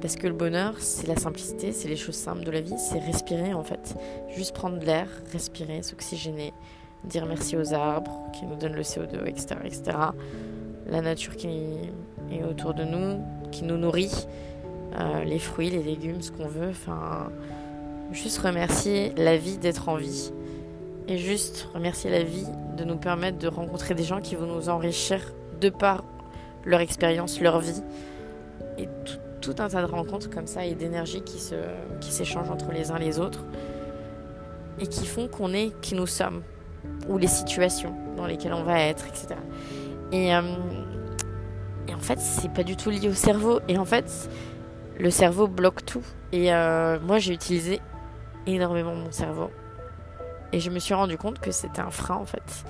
Parce que le bonheur, c'est la simplicité, c'est les choses simples de la vie, c'est respirer en fait. Juste prendre de l'air, respirer, s'oxygéner, dire merci aux arbres qui nous donnent le CO2, etc. etc. La nature qui est autour de nous, qui nous nourrit, euh, les fruits, les légumes, ce qu'on veut. Enfin, juste remercier la vie d'être en vie. Et juste remercier la vie de nous permettre de rencontrer des gens qui vont nous enrichir de par leur expérience, leur vie. Et tout, tout un tas de rencontres comme ça et d'énergie qui se qui s'échangent entre les uns les autres et qui font qu'on est qui nous sommes ou les situations dans lesquelles on va être, etc. Et, euh, et en fait, c'est pas du tout lié au cerveau. Et en fait, le cerveau bloque tout. Et euh, moi, j'ai utilisé énormément mon cerveau. Et je me suis rendu compte que c'était un frein, en fait.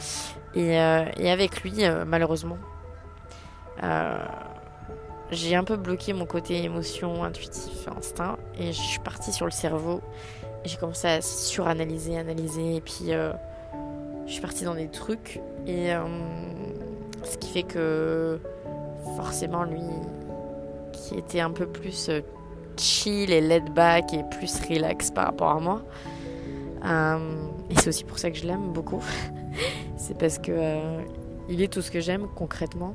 Et, euh, et avec lui, malheureusement, j'ai un peu bloqué mon côté émotion, intuitif, instinct, et je suis partie sur le cerveau. J'ai commencé à suranalyser, analyser, et puis euh, je suis partie dans des trucs, et euh, ce qui fait que forcément lui, qui était un peu plus euh, chill et laid back et plus relax par rapport à moi, et c'est aussi pour ça que je l'aime beaucoup, c'est parce que il est tout ce que j'aime concrètement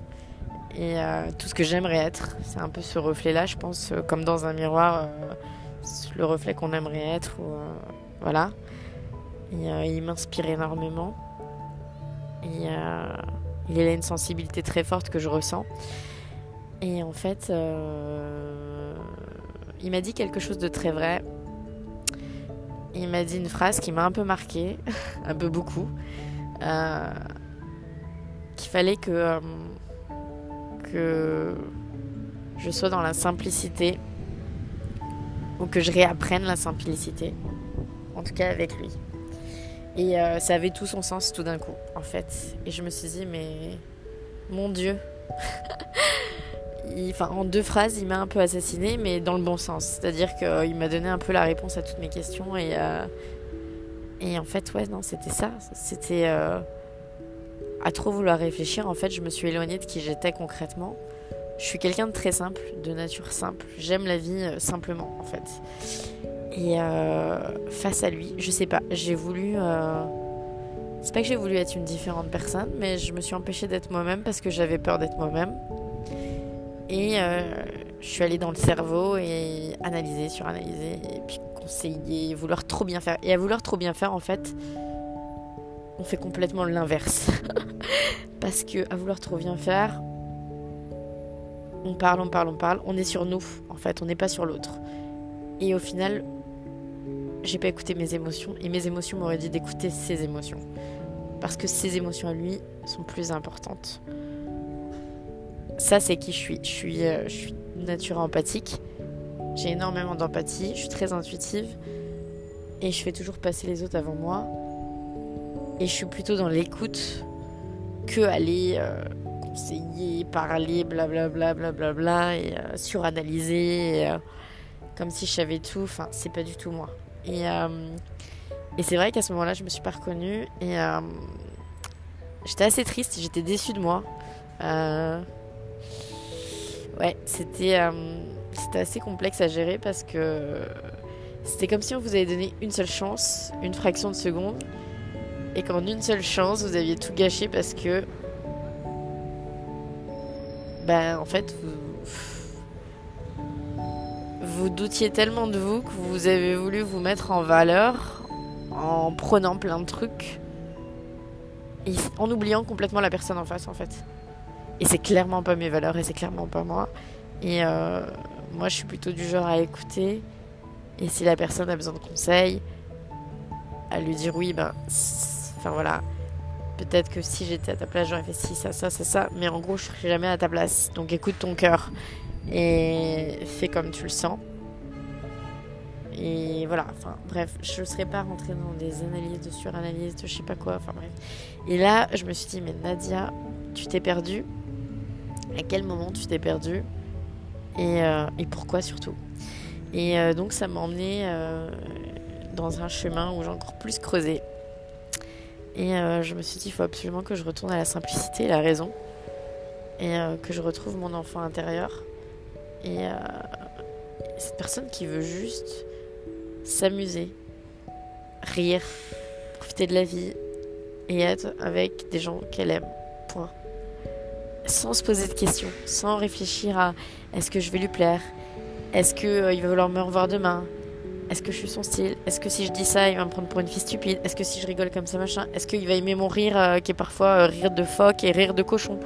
et euh, tout ce que j'aimerais être. C'est un peu ce reflet-là, je pense, euh, comme dans un miroir, euh, le reflet qu'on aimerait être. voilà. Il m'inspire énormément. Et il a une sensibilité très forte que je ressens. Et en fait, il m'a dit quelque chose de très vrai. il m'a dit une phrase qui m'a un peu marqué, un peu beaucoup, qu'il fallait que, que je sois dans la simplicité ou que je réapprenne la simplicité, en tout cas avec lui. Et euh, ça avait tout son sens tout d'un coup, en fait. Et je me suis dit, mais mon Dieu. en deux phrases, il m'a un peu assassiné, mais dans le bon sens. C'est-à-dire qu'il m'a donné un peu la réponse à toutes mes questions. Et, euh, et en fait, ouais, non, c'était ça. C'était euh, à trop vouloir réfléchir. En fait, je me suis éloignée de qui j'étais concrètement. Je suis quelqu'un de très simple, de nature simple. J'aime la vie simplement, en fait. Et euh, face à lui, je sais pas, j'ai voulu. Euh, c'est pas que j'ai voulu être une différente personne, mais je me suis empêchée d'être moi-même parce que j'avais peur d'être moi-même. Et euh, je suis allée dans le cerveau et analyser, suranalyser, et puis conseiller, vouloir trop bien faire. Et à vouloir trop bien faire, en fait, on fait complètement l'inverse. parce que à vouloir trop bien faire, on parle, on parle, on parle, on est sur nous, en fait, on n'est pas sur l'autre. Et au final, j'ai pas écouté mes émotions et mes émotions m'auraient dit d'écouter ses émotions. Parce que ses émotions à lui sont plus importantes. Ça, c'est qui je suis. Je suis, euh, je suis nature empathique. J'ai énormément d'empathie. Je suis très intuitive. Et je fais toujours passer les autres avant moi. Et je suis plutôt dans l'écoute que aller euh, conseiller, parler, blablabla, blablabla, bla, et euh, suranalyser, comme si je savais tout. Enfin, c'est pas du tout moi. Et, euh, et c'est vrai qu'à ce moment-là, je me suis pas reconnue. Et euh, j'étais assez triste, j'étais déçue de moi. Euh, ouais, c'était c'était assez complexe à gérer parce que c'était comme si on vous avait donné une seule chance, une fraction de seconde, et qu'en une seule chance, vous aviez tout gâché parce que. Ben, en fait, vous vous doutiez tellement de vous que vous avez voulu vous mettre en valeur en prenant plein de trucs et en oubliant complètement la personne en face en fait. Et c'est clairement pas mes valeurs et c'est clairement pas moi. Et euh, moi je suis plutôt du genre à écouter et si la personne a besoin de conseils, à lui dire oui, ben, enfin voilà. Peut-être que si j'étais à ta place, j'aurais fait ci, ça, ça, ça, ça. Mais en gros, je serais jamais à ta place. Donc écoute ton cœur et fais comme tu le sens. Et voilà, enfin bref, je ne serais pas rentrée dans des analyses de suranalyse, de je sais pas quoi, enfin bref. Et là, je me suis dit, mais Nadia, tu t'es perdue À quel moment tu t'es perdue? Et, euh, et, pourquoi surtout? Et euh, donc ça m'a emmené euh, dans un chemin où j'ai encore plus creusé. Et je me suis dit, il faut absolument que je retourne à la simplicité et la raison. Et que je retrouve mon enfant intérieur et euh, cette personne qui veut juste s'amuser, rire, profiter de la vie et être avec des gens qu'elle aime. Point. Sans se poser de questions, sans réfléchir à est-ce que je vais lui plaire, est-ce qu'il euh, va vouloir me revoir demain, est-ce que je suis son style Est-ce que si je dis ça, il va me prendre pour une fille stupide? Est-ce que si je rigole comme ça, machin? Est-ce qu'il va aimer mon rire, euh, qui est parfois rire de phoque et rire de cochon?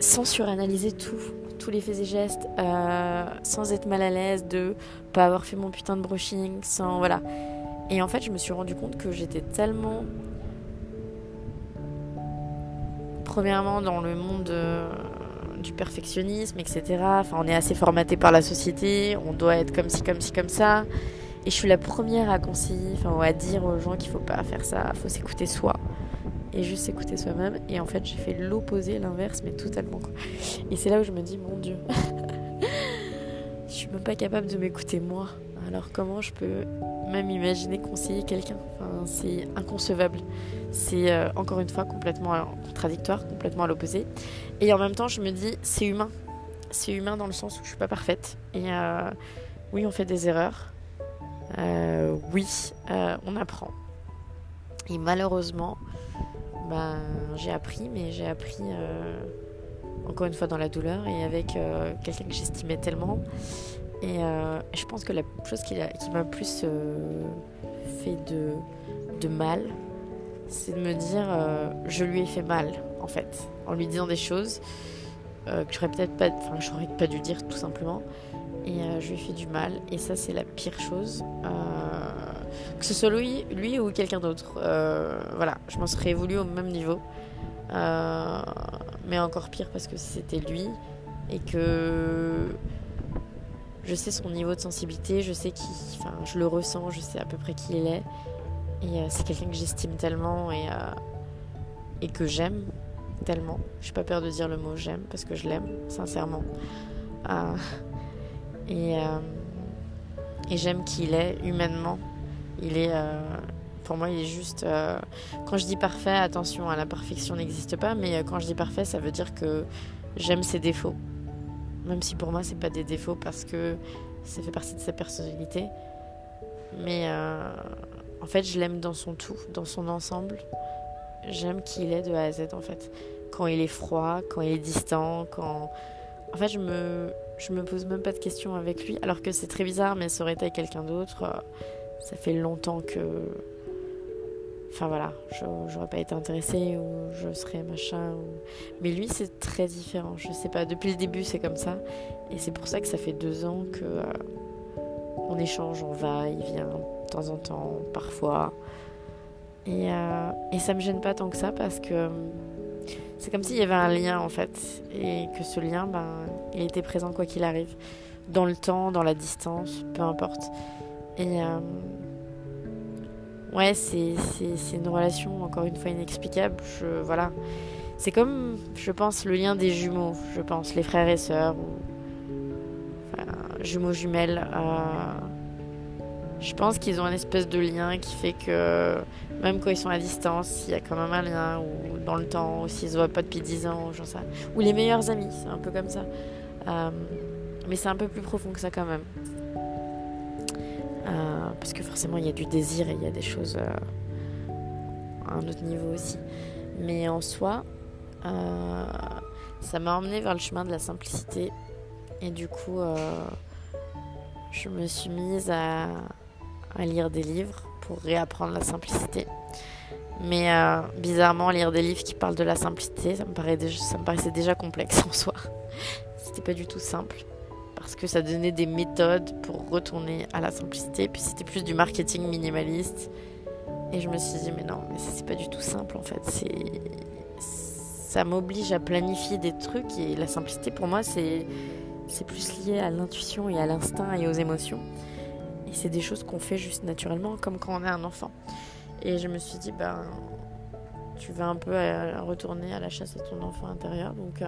Sans suranalyser tout tous les faits et gestes euh, sans être mal à l'aise de pas avoir fait mon putain de brushing, sans voilà. Et en fait, je me suis rendu compte que j'étais tellement premièrement dans le monde euh, du perfectionnisme, etc. Enfin, on est assez formaté par la société, on doit être comme ci, comme ci, comme ça. Et je suis la première à conseiller, enfin, à dire aux gens qu'il faut pas faire ça, faut s'écouter soi et juste écouter soi-même. Et en fait, j'ai fait l'opposé, l'inverse, mais totalement. Et c'est là où je me dis, mon Dieu, je suis même pas capable de m'écouter moi. Alors comment je peux même imaginer conseiller quelqu'un? Enfin, C'est inconcevable. C'est euh, encore une fois complètement contradictoire, complètement à l'opposé. Et en même temps, je me dis, c'est humain. C'est humain dans le sens où je suis pas parfaite. Et euh, oui, on fait des erreurs. Euh, oui, on apprend. Et malheureusement, bah, j'ai appris, mais j'ai appris euh, encore une fois dans la douleur et avec euh, quelqu'un que j'estimais tellement. Et euh, je pense que la chose qui, m'a plus fait de, mal, c'est de me dire je lui ai fait mal en fait, en lui disant des choses que j'aurais peut-être pas, enfin j'aurais pas dû dire tout simplement. Et je lui ai fait du mal. Et ça c'est la pire chose. que ce soit lui, lui ou quelqu'un d'autre. voilà, je m'en serais voulu au même niveau. mais encore pire parce que c'était lui et que je sais son niveau de sensibilité, je sais qui, je le ressens, je sais à peu près qui il est. Et c'est quelqu'un que j'estime tellement et, et que j'aime tellement. Je n'ai pas peur de dire le mot j'aime parce que je l'aime, sincèrement. Euh, et, euh, j'aime qu'il est humainement. Il est, euh, pour moi, il est juste. quand je dis parfait, attention, la perfection n'existe pas, mais quand je dis parfait, ça veut dire que j'aime ses défauts. Même si pour moi, c'est pas des défauts parce que ça fait partie de sa personnalité. Mais en fait, je l'aime dans son tout, dans son ensemble. J'aime qui il est de A à Z en fait. Quand il est froid, quand il est distant, quand. En fait, je me, je me pose même pas de questions avec lui. Alors que c'est très bizarre, mais ça aurait été quelqu'un d'autre. Euh, ça fait longtemps que. Enfin voilà, j'aurais pas été intéressée ou je serais machin. Mais lui, c'est très différent. Je sais pas, depuis le début, c'est comme ça. Et c'est pour ça que ça fait deux ans que. Euh, on échange, on va, il vient de temps en temps, parfois. Et, euh, ça me gêne pas tant que ça parce que c'est comme s'il y avait un lien en fait. Et que ce lien, ben, il était présent quoi qu'il arrive. Dans le temps, dans la distance, peu importe. Et euh, ouais, c'est une relation encore une fois inexplicable. Voilà. C'est comme, je pense, le lien des jumeaux. Je pense, les frères et sœurs. Ou, jumeaux jumelles. Euh, je pense qu'ils ont un espèce de lien qui fait que même quand ils sont à distance, il y a quand même un lien, ou dans le temps, ou s'ils se voient pas depuis 10 ans, genre ça. Ou les meilleurs amis, c'est un peu comme ça. Euh, mais c'est un peu plus profond que ça quand même. Euh, parce que forcément, il y a du désir et il y a des choses euh, à un autre niveau aussi. Mais en soi, ça m'a emmené vers le chemin de la simplicité. Et du coup, je me suis mise à lire des livres pour réapprendre la simplicité. Mais euh, bizarrement, lire des livres qui parlent de la simplicité, ça me, ça me paraissait déjà complexe en soi. C'était pas du tout simple. Parce que ça donnait des méthodes pour retourner à la simplicité. Puis c'était plus du marketing minimaliste. Et je me suis dit, mais non, mais c'est pas du tout simple en fait. C'est ça m'oblige à planifier des trucs et la simplicité pour moi c'est c'est plus lié à l'intuition et à l'instinct et aux émotions. Et c'est des choses qu'on fait juste naturellement, comme quand on est un enfant. Et je me suis dit, ben, tu vas un peu euh, retourner à la chasse à ton enfant intérieur. Donc, euh,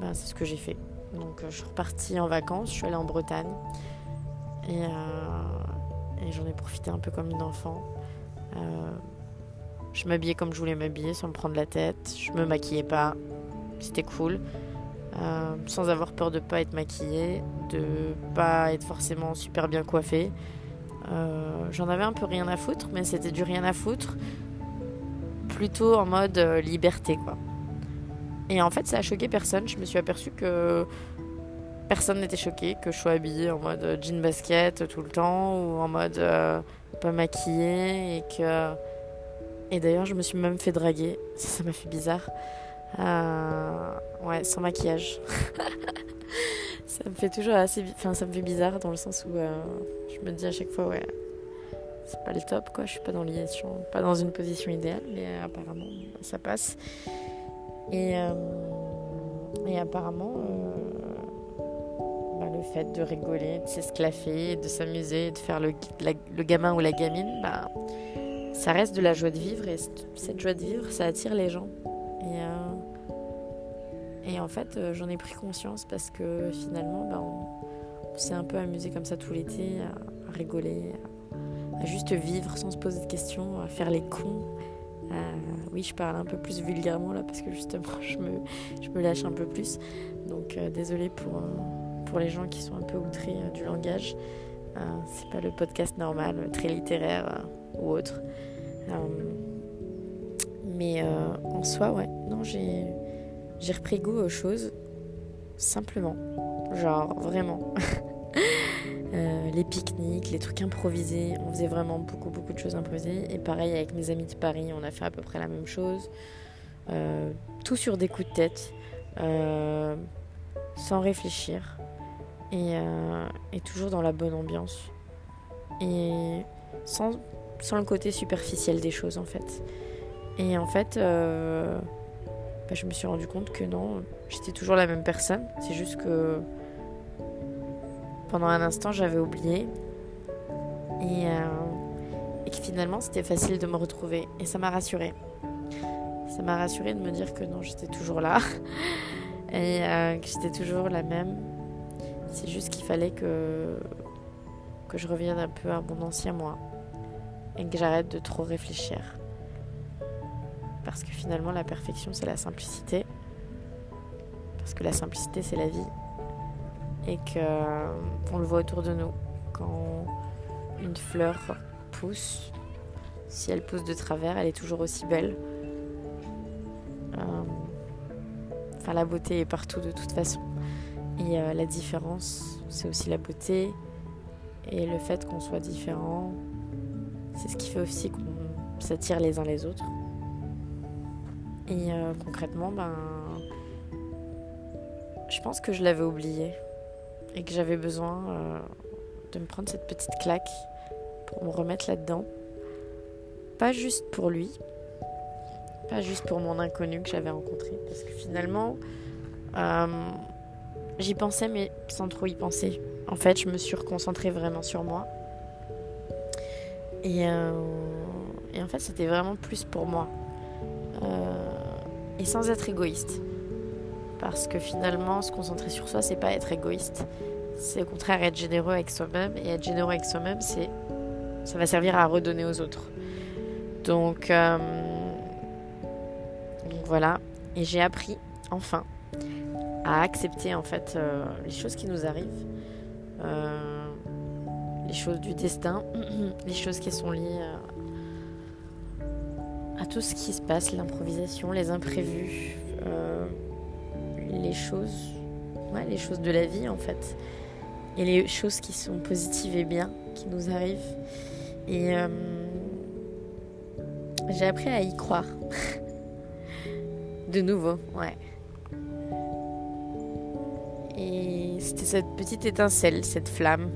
ben, c'est ce que j'ai fait. Donc, euh, je suis repartie en vacances, je suis allée en Bretagne. Et, et j'en ai profité un peu comme une enfant. je m'habillais comme je voulais m'habiller, sans me prendre la tête. Je me maquillais pas. C'était cool. Euh, sans avoir peur de pas être maquillée, de pas être forcément super bien coiffée. Euh, j'en avais un peu rien à foutre, mais c'était du rien à foutre, plutôt en mode euh, liberté quoi. Et en fait, ça a choqué personne. Je me suis aperçue que personne n'était choqué que je sois habillée en mode jean basket tout le temps ou en mode pas maquillée et que et d'ailleurs, je me suis même fait draguer. Ça m'a fait bizarre. Euh, ouais, sans maquillage. ça me fait toujours assez. Enfin, ça me fait bizarre dans le sens où euh, je me dis à chaque fois, ouais, c'est pas le top, quoi. Je suis pas dans, pas dans une position idéale, mais euh, apparemment, ça passe. Et, et apparemment, bah, le fait de rigoler, de s'esclaffer, de s'amuser, de faire le, le, gamin ou la gamine, bah, ça reste de la joie de vivre et cette joie de vivre, ça attire les gens. Et, euh, en fait, euh, j'en ai pris conscience parce que finalement, bah, on, s'est un peu amusé comme ça tout l'été, à, rigoler, à, juste vivre sans se poser de questions, à faire les cons. Euh, oui, je parle un peu plus vulgairement là parce que justement, je me, je me lâche un peu plus. Donc, désolé désolée pour, pour les gens qui sont un peu outrés du langage. c'est pas le podcast normal, très littéraire ou autre. Mais euh, en soi, ouais, non, j'ai, j'ai repris goût aux choses simplement. Genre, vraiment. Euh, les pique-niques, les trucs improvisés. On faisait vraiment beaucoup, beaucoup de choses improvisées. Et pareil, avec mes amis de Paris, on a fait à peu près la même chose. Euh, tout sur des coups de tête, sans réfléchir. Et, toujours dans la bonne ambiance. et sans, sans le côté superficiel des choses en fait. Et en fait, euh, bah, je me suis rendu compte que non, j'étais toujours la même personne. C'est juste que pendant un instant, j'avais oublié. Et, euh, et que finalement, c'était facile de me retrouver. Et ça m'a rassurée. Ça m'a rassurée de me dire que non, j'étais toujours là. et euh, que j'étais toujours la même. C'est juste qu'il fallait que, que je revienne un peu à mon ancien moi. Et que j'arrête de trop réfléchir. Parce que finalement, la perfection, c'est la simplicité. Parce que la simplicité, c'est la vie. Et que euh, on le voit autour de nous. Quand une fleur pousse, si elle pousse de travers, elle est toujours aussi belle. Euh, enfin, la beauté est partout de toute façon. Et euh, la différence, c'est aussi la beauté. Et le fait qu'on soit différent, c'est ce qui fait aussi qu'on s'attire les uns les autres. Et concrètement, ben, je pense que je l'avais oublié et que j'avais besoin euh, de me prendre cette petite claque pour me remettre là-dedans. Pas juste pour lui, pas juste pour mon inconnu que j'avais rencontré, parce que finalement, euh, j'y pensais, mais sans trop y penser. En fait, je me suis reconcentrée vraiment sur moi. Et, et en fait, c'était vraiment plus pour moi. et sans être égoïste. Parce que finalement, se concentrer sur soi, c'est pas être égoïste. C'est au contraire être généreux avec soi-même. Et être généreux avec soi-même, c'est ça va servir à redonner aux autres. Donc, euh, voilà. Et j'ai appris, enfin, à accepter en fait euh, les choses qui nous arrivent, euh, les choses du destin, les choses qui sont liées à tout ce qui se passe, l'improvisation, les imprévus, les choses, ouais, les choses de la vie en fait, et les choses qui sont positives et bien, qui nous arrivent. Et euh, j'ai appris à y croire. de nouveau, ouais. Et c'était cette petite étincelle, cette flamme.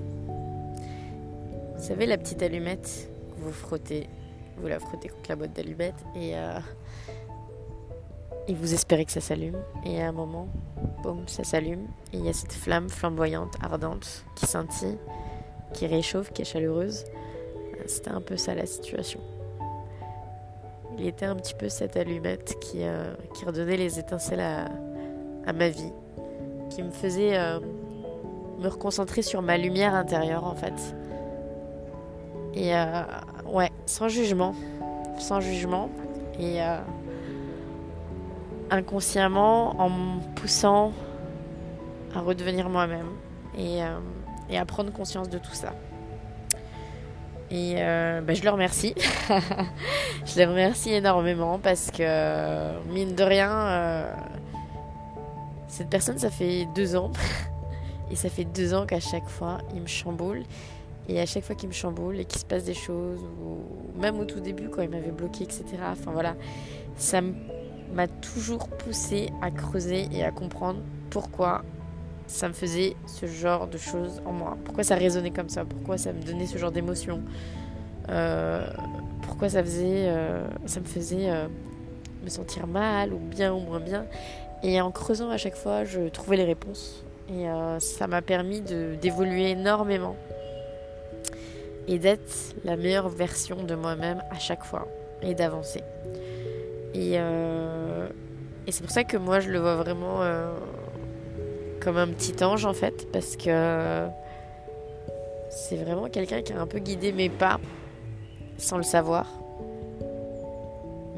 Vous savez, la petite allumette que vous frottez, vous la frottez contre la boîte d'allumettes et euh, et vous espérez que ça s'allume. Et à un moment, boum, ça s'allume. Et il y a cette flamme flamboyante, ardente, qui scintille, qui réchauffe, qui est chaleureuse. C'était un peu ça la situation. Il était un petit peu cette allumette qui, euh, qui redonnait les étincelles à, ma vie, qui me faisait euh, me reconcentrer sur ma lumière intérieure en fait. Et euh, ouais, sans jugement, sans jugement. Et inconsciemment en me poussant à redevenir moi-même et, euh, et, à prendre conscience de tout ça. Et euh, bah, je le remercie. je le remercie énormément parce que, mine de rien, euh, cette personne, ça fait deux ans. et ça fait deux ans qu'à chaque fois, il me chamboule. Et à chaque fois qu'il me chamboule et qu'il se passe des choses, ou même au tout début, quand il m'avait bloqué, etc. Enfin voilà, ça me m'a toujours poussé à creuser et à comprendre pourquoi ça me faisait ce genre de choses en moi. Pourquoi ça résonnait comme ça? Pourquoi ça me donnait ce genre d'émotion? Euh, Pourquoi ça, faisait, euh, ça me faisait euh, me sentir mal ou bien ou moins bien? Et en creusant à chaque fois, je trouvais les réponses. Et ça m'a permis d'évoluer énormément et d'être la meilleure version de moi-même à chaque fois et d'avancer. Et, euh, et c'est pour ça que moi je le vois vraiment euh, comme un petit ange en fait, parce que c'est vraiment quelqu'un qui a un peu guidé mes pas sans le savoir.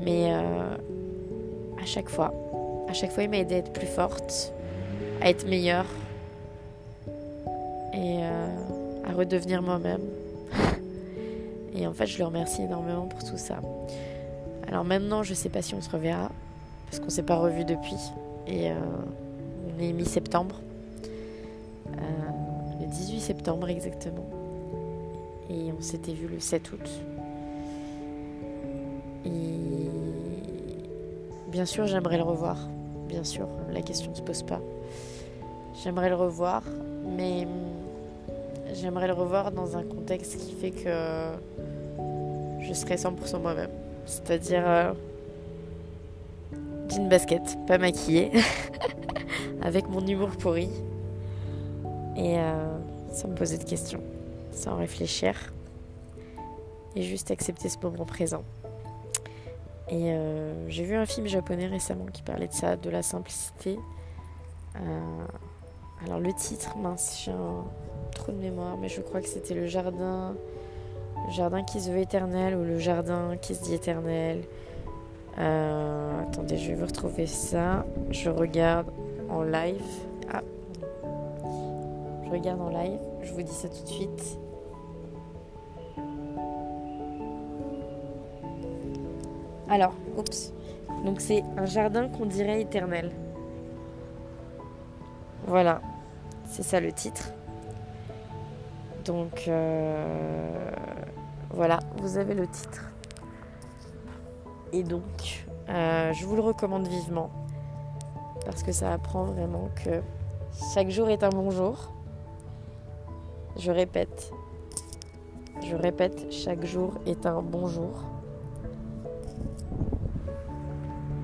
Mais euh, à chaque fois, à chaque fois il m'a aidé à être plus forte, à être meilleure et à redevenir moi-même. et en fait je le remercie énormément pour tout ça. Alors maintenant, je sais pas si on se reverra, parce qu'on s'est pas revu depuis. Et euh, on est mi-septembre. Euh, le 18 septembre exactement. Et on s'était vu le 7 août. Et bien sûr, j'aimerais le revoir. Bien sûr, la question ne se pose pas. J'aimerais le revoir, mais j'aimerais le revoir dans un contexte qui fait que je serais 100% moi-même. C'est-à-dire euh, jean basket, pas maquillée, avec mon humour pourri. Et euh, sans me poser de questions, sans réfléchir. Et juste accepter ce moment présent. Et euh, j'ai vu un film japonais récemment qui parlait de ça, de la simplicité. alors le titre, mince, j'ai un trop de mémoire, mais je crois que c'était le jardin jardin qui se veut éternel ou le jardin qui se dit éternel. Euh, attendez, je vais vous retrouver ça. Je regarde en live. Ah. Je regarde en live. Je vous dis ça tout de suite. Alors, oups. Donc c'est un jardin qu'on dirait éternel. Voilà. C'est ça le titre. Donc euh, voilà, vous avez le titre. Et donc, euh, je vous le recommande vivement parce que ça apprend vraiment que chaque jour est un bon jour. Je répète, je répète, chaque jour est un bon jour.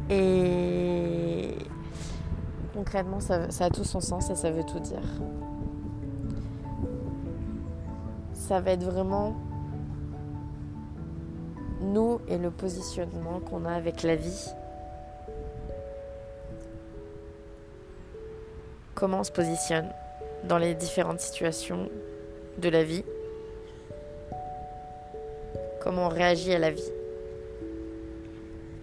Et concrètement, ça, ça a tout son sens et ça veut tout dire. ça va être vraiment nous et le positionnement qu'on a avec la vie. Comment on se positionne dans les différentes situations de la vie. Comment on réagit à la vie.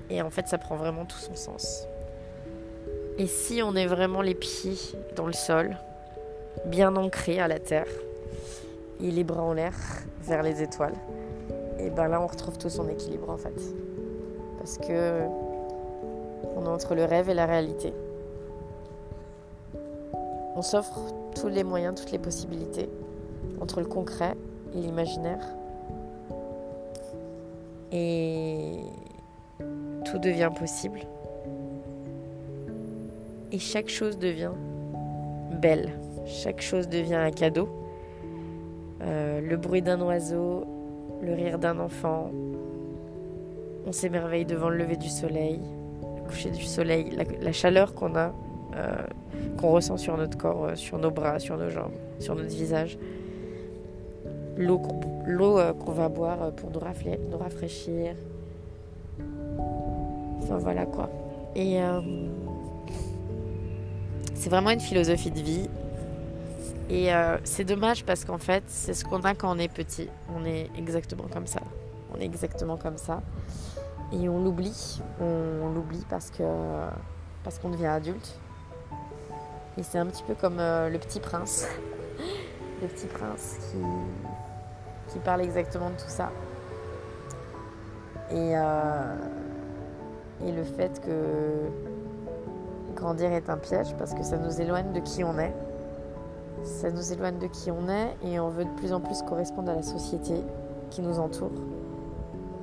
Et en fait, ça prend vraiment tout son sens. Et si on est vraiment les pieds dans le sol, bien ancrés à la terre, et les bras en l'air vers les étoiles. Et ben là, on retrouve tout son équilibre en fait. Parce que on est entre le rêve et la réalité. On s'offre tous les moyens, toutes les possibilités entre le concret et l'imaginaire. Et tout devient possible. Et chaque chose devient belle. Chaque chose devient un cadeau. Euh, le bruit d'un oiseau, le rire d'un enfant. On s'émerveille devant le lever du soleil, le coucher du soleil, la, chaleur qu'on a, euh, qu'on ressent sur notre corps, euh, sur nos bras, sur nos jambes, sur notre visage. L'eau qu'on va boire pour nous, nous, rafraîchir. Enfin voilà quoi. Et c'est vraiment une philosophie de vie et euh, c'est dommage parce qu'en fait, c'est ce qu'on a quand on est petit. On est exactement comme ça. On est exactement comme ça. Et on l'oublie. On, l'oublie parce que parce qu'on devient adulte. Et c'est un petit peu comme euh, le petit prince. le petit prince qui, qui parle exactement de tout ça. Et, euh, et le fait que grandir est un piège parce que ça nous éloigne de qui on est ça nous éloigne de qui on est et on veut de plus en plus correspondre à la société qui nous entoure.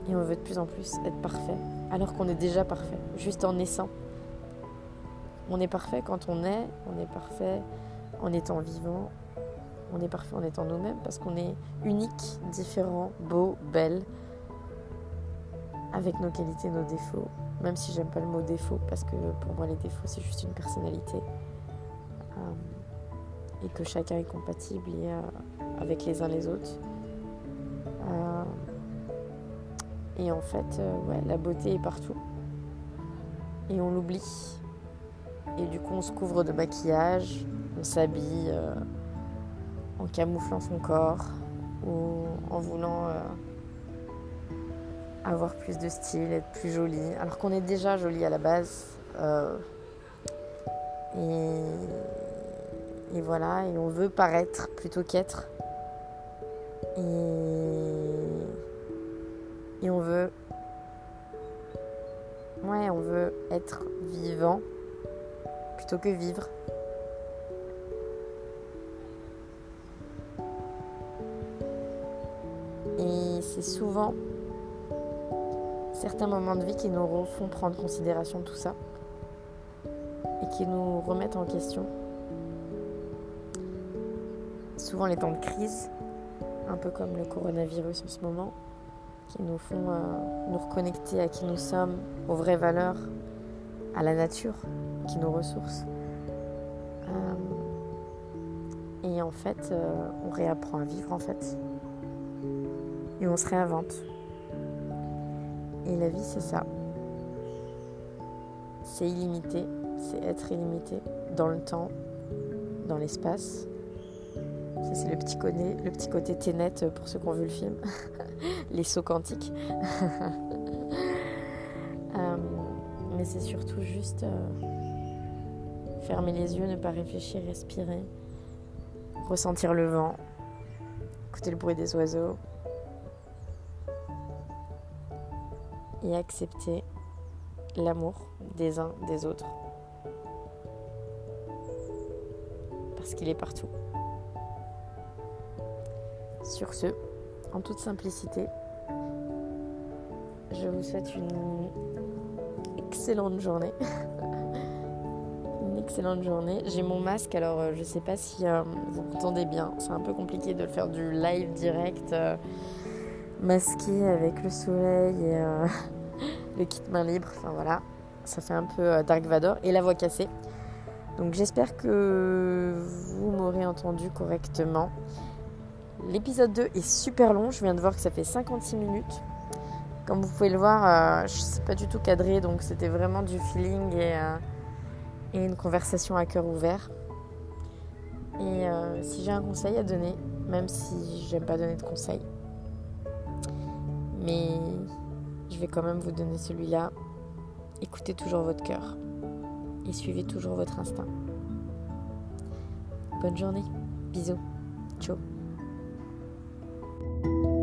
Et on veut de plus en plus être parfait, alors qu'on est déjà parfait, juste en naissant. On est parfait quand on est, on est parfait en étant vivant, on est parfait en étant nous-mêmes, parce qu'on est unique, différent, beau, belle, avec nos qualités, nos défauts. Même si j'aime pas le mot défaut, parce que pour moi les défauts c'est juste une personnalité. Euh, et que chacun est compatible euh, avec les uns les autres. Euh, et en fait, euh, ouais, la beauté est partout. Et on l'oublie. Et du coup, on se couvre de maquillage, on s'habille en camouflant son corps ou en voulant avoir plus de style, être plus jolie, alors qu'on est déjà jolie à la base. et et voilà, et on veut paraître plutôt qu'être. Et... on veut. Ouais, on veut être vivant plutôt que vivre. Et c'est souvent certains moments de vie qui nous font prendre considération tout ça et qui nous remettent en question souvent les temps de crise, un peu comme le coronavirus en ce moment, qui nous font euh, nous reconnecter à qui nous sommes, aux vraies valeurs, à la nature qui nous ressource. Euh, et en fait, euh, on réapprend à vivre en fait. Et on se réinvente. Et la vie, c'est ça. C'est illimité, c'est être illimité dans le temps, dans l'espace. C'est le petit côté, le petit côté Ténet pour ceux qui ont vu le film. Les sauts quantiques. Euh, mais c'est surtout juste euh, fermer les yeux, ne pas réfléchir, respirer, ressentir le vent, écouter le bruit des oiseaux et accepter l'amour des uns des autres. Parce qu'il est partout. Sur ce, en toute simplicité, je vous souhaite une excellente journée. une excellente journée. J'ai mon masque, alors euh, je sais pas si euh, vous entendez bien. C'est un peu compliqué de le faire du live direct, euh, masqué avec le soleil et le kit main libre. Enfin voilà, ça fait un peu Dark Vador et la voix cassée. Donc j'espère que vous m'aurez entendu correctement. L'épisode 2 est super long, je viens de voir que ça fait 56 minutes. Comme vous pouvez le voir, euh, je ne sais pas du tout cadré, donc c'était vraiment du feeling et, euh, une conversation à cœur ouvert. Et euh, si j'ai un conseil à donner, même si j'aime pas donner de conseils, mais je vais quand même vous donner celui-là, écoutez toujours votre cœur et suivez toujours votre instinct. Bonne journée, bisous, ciao. thank you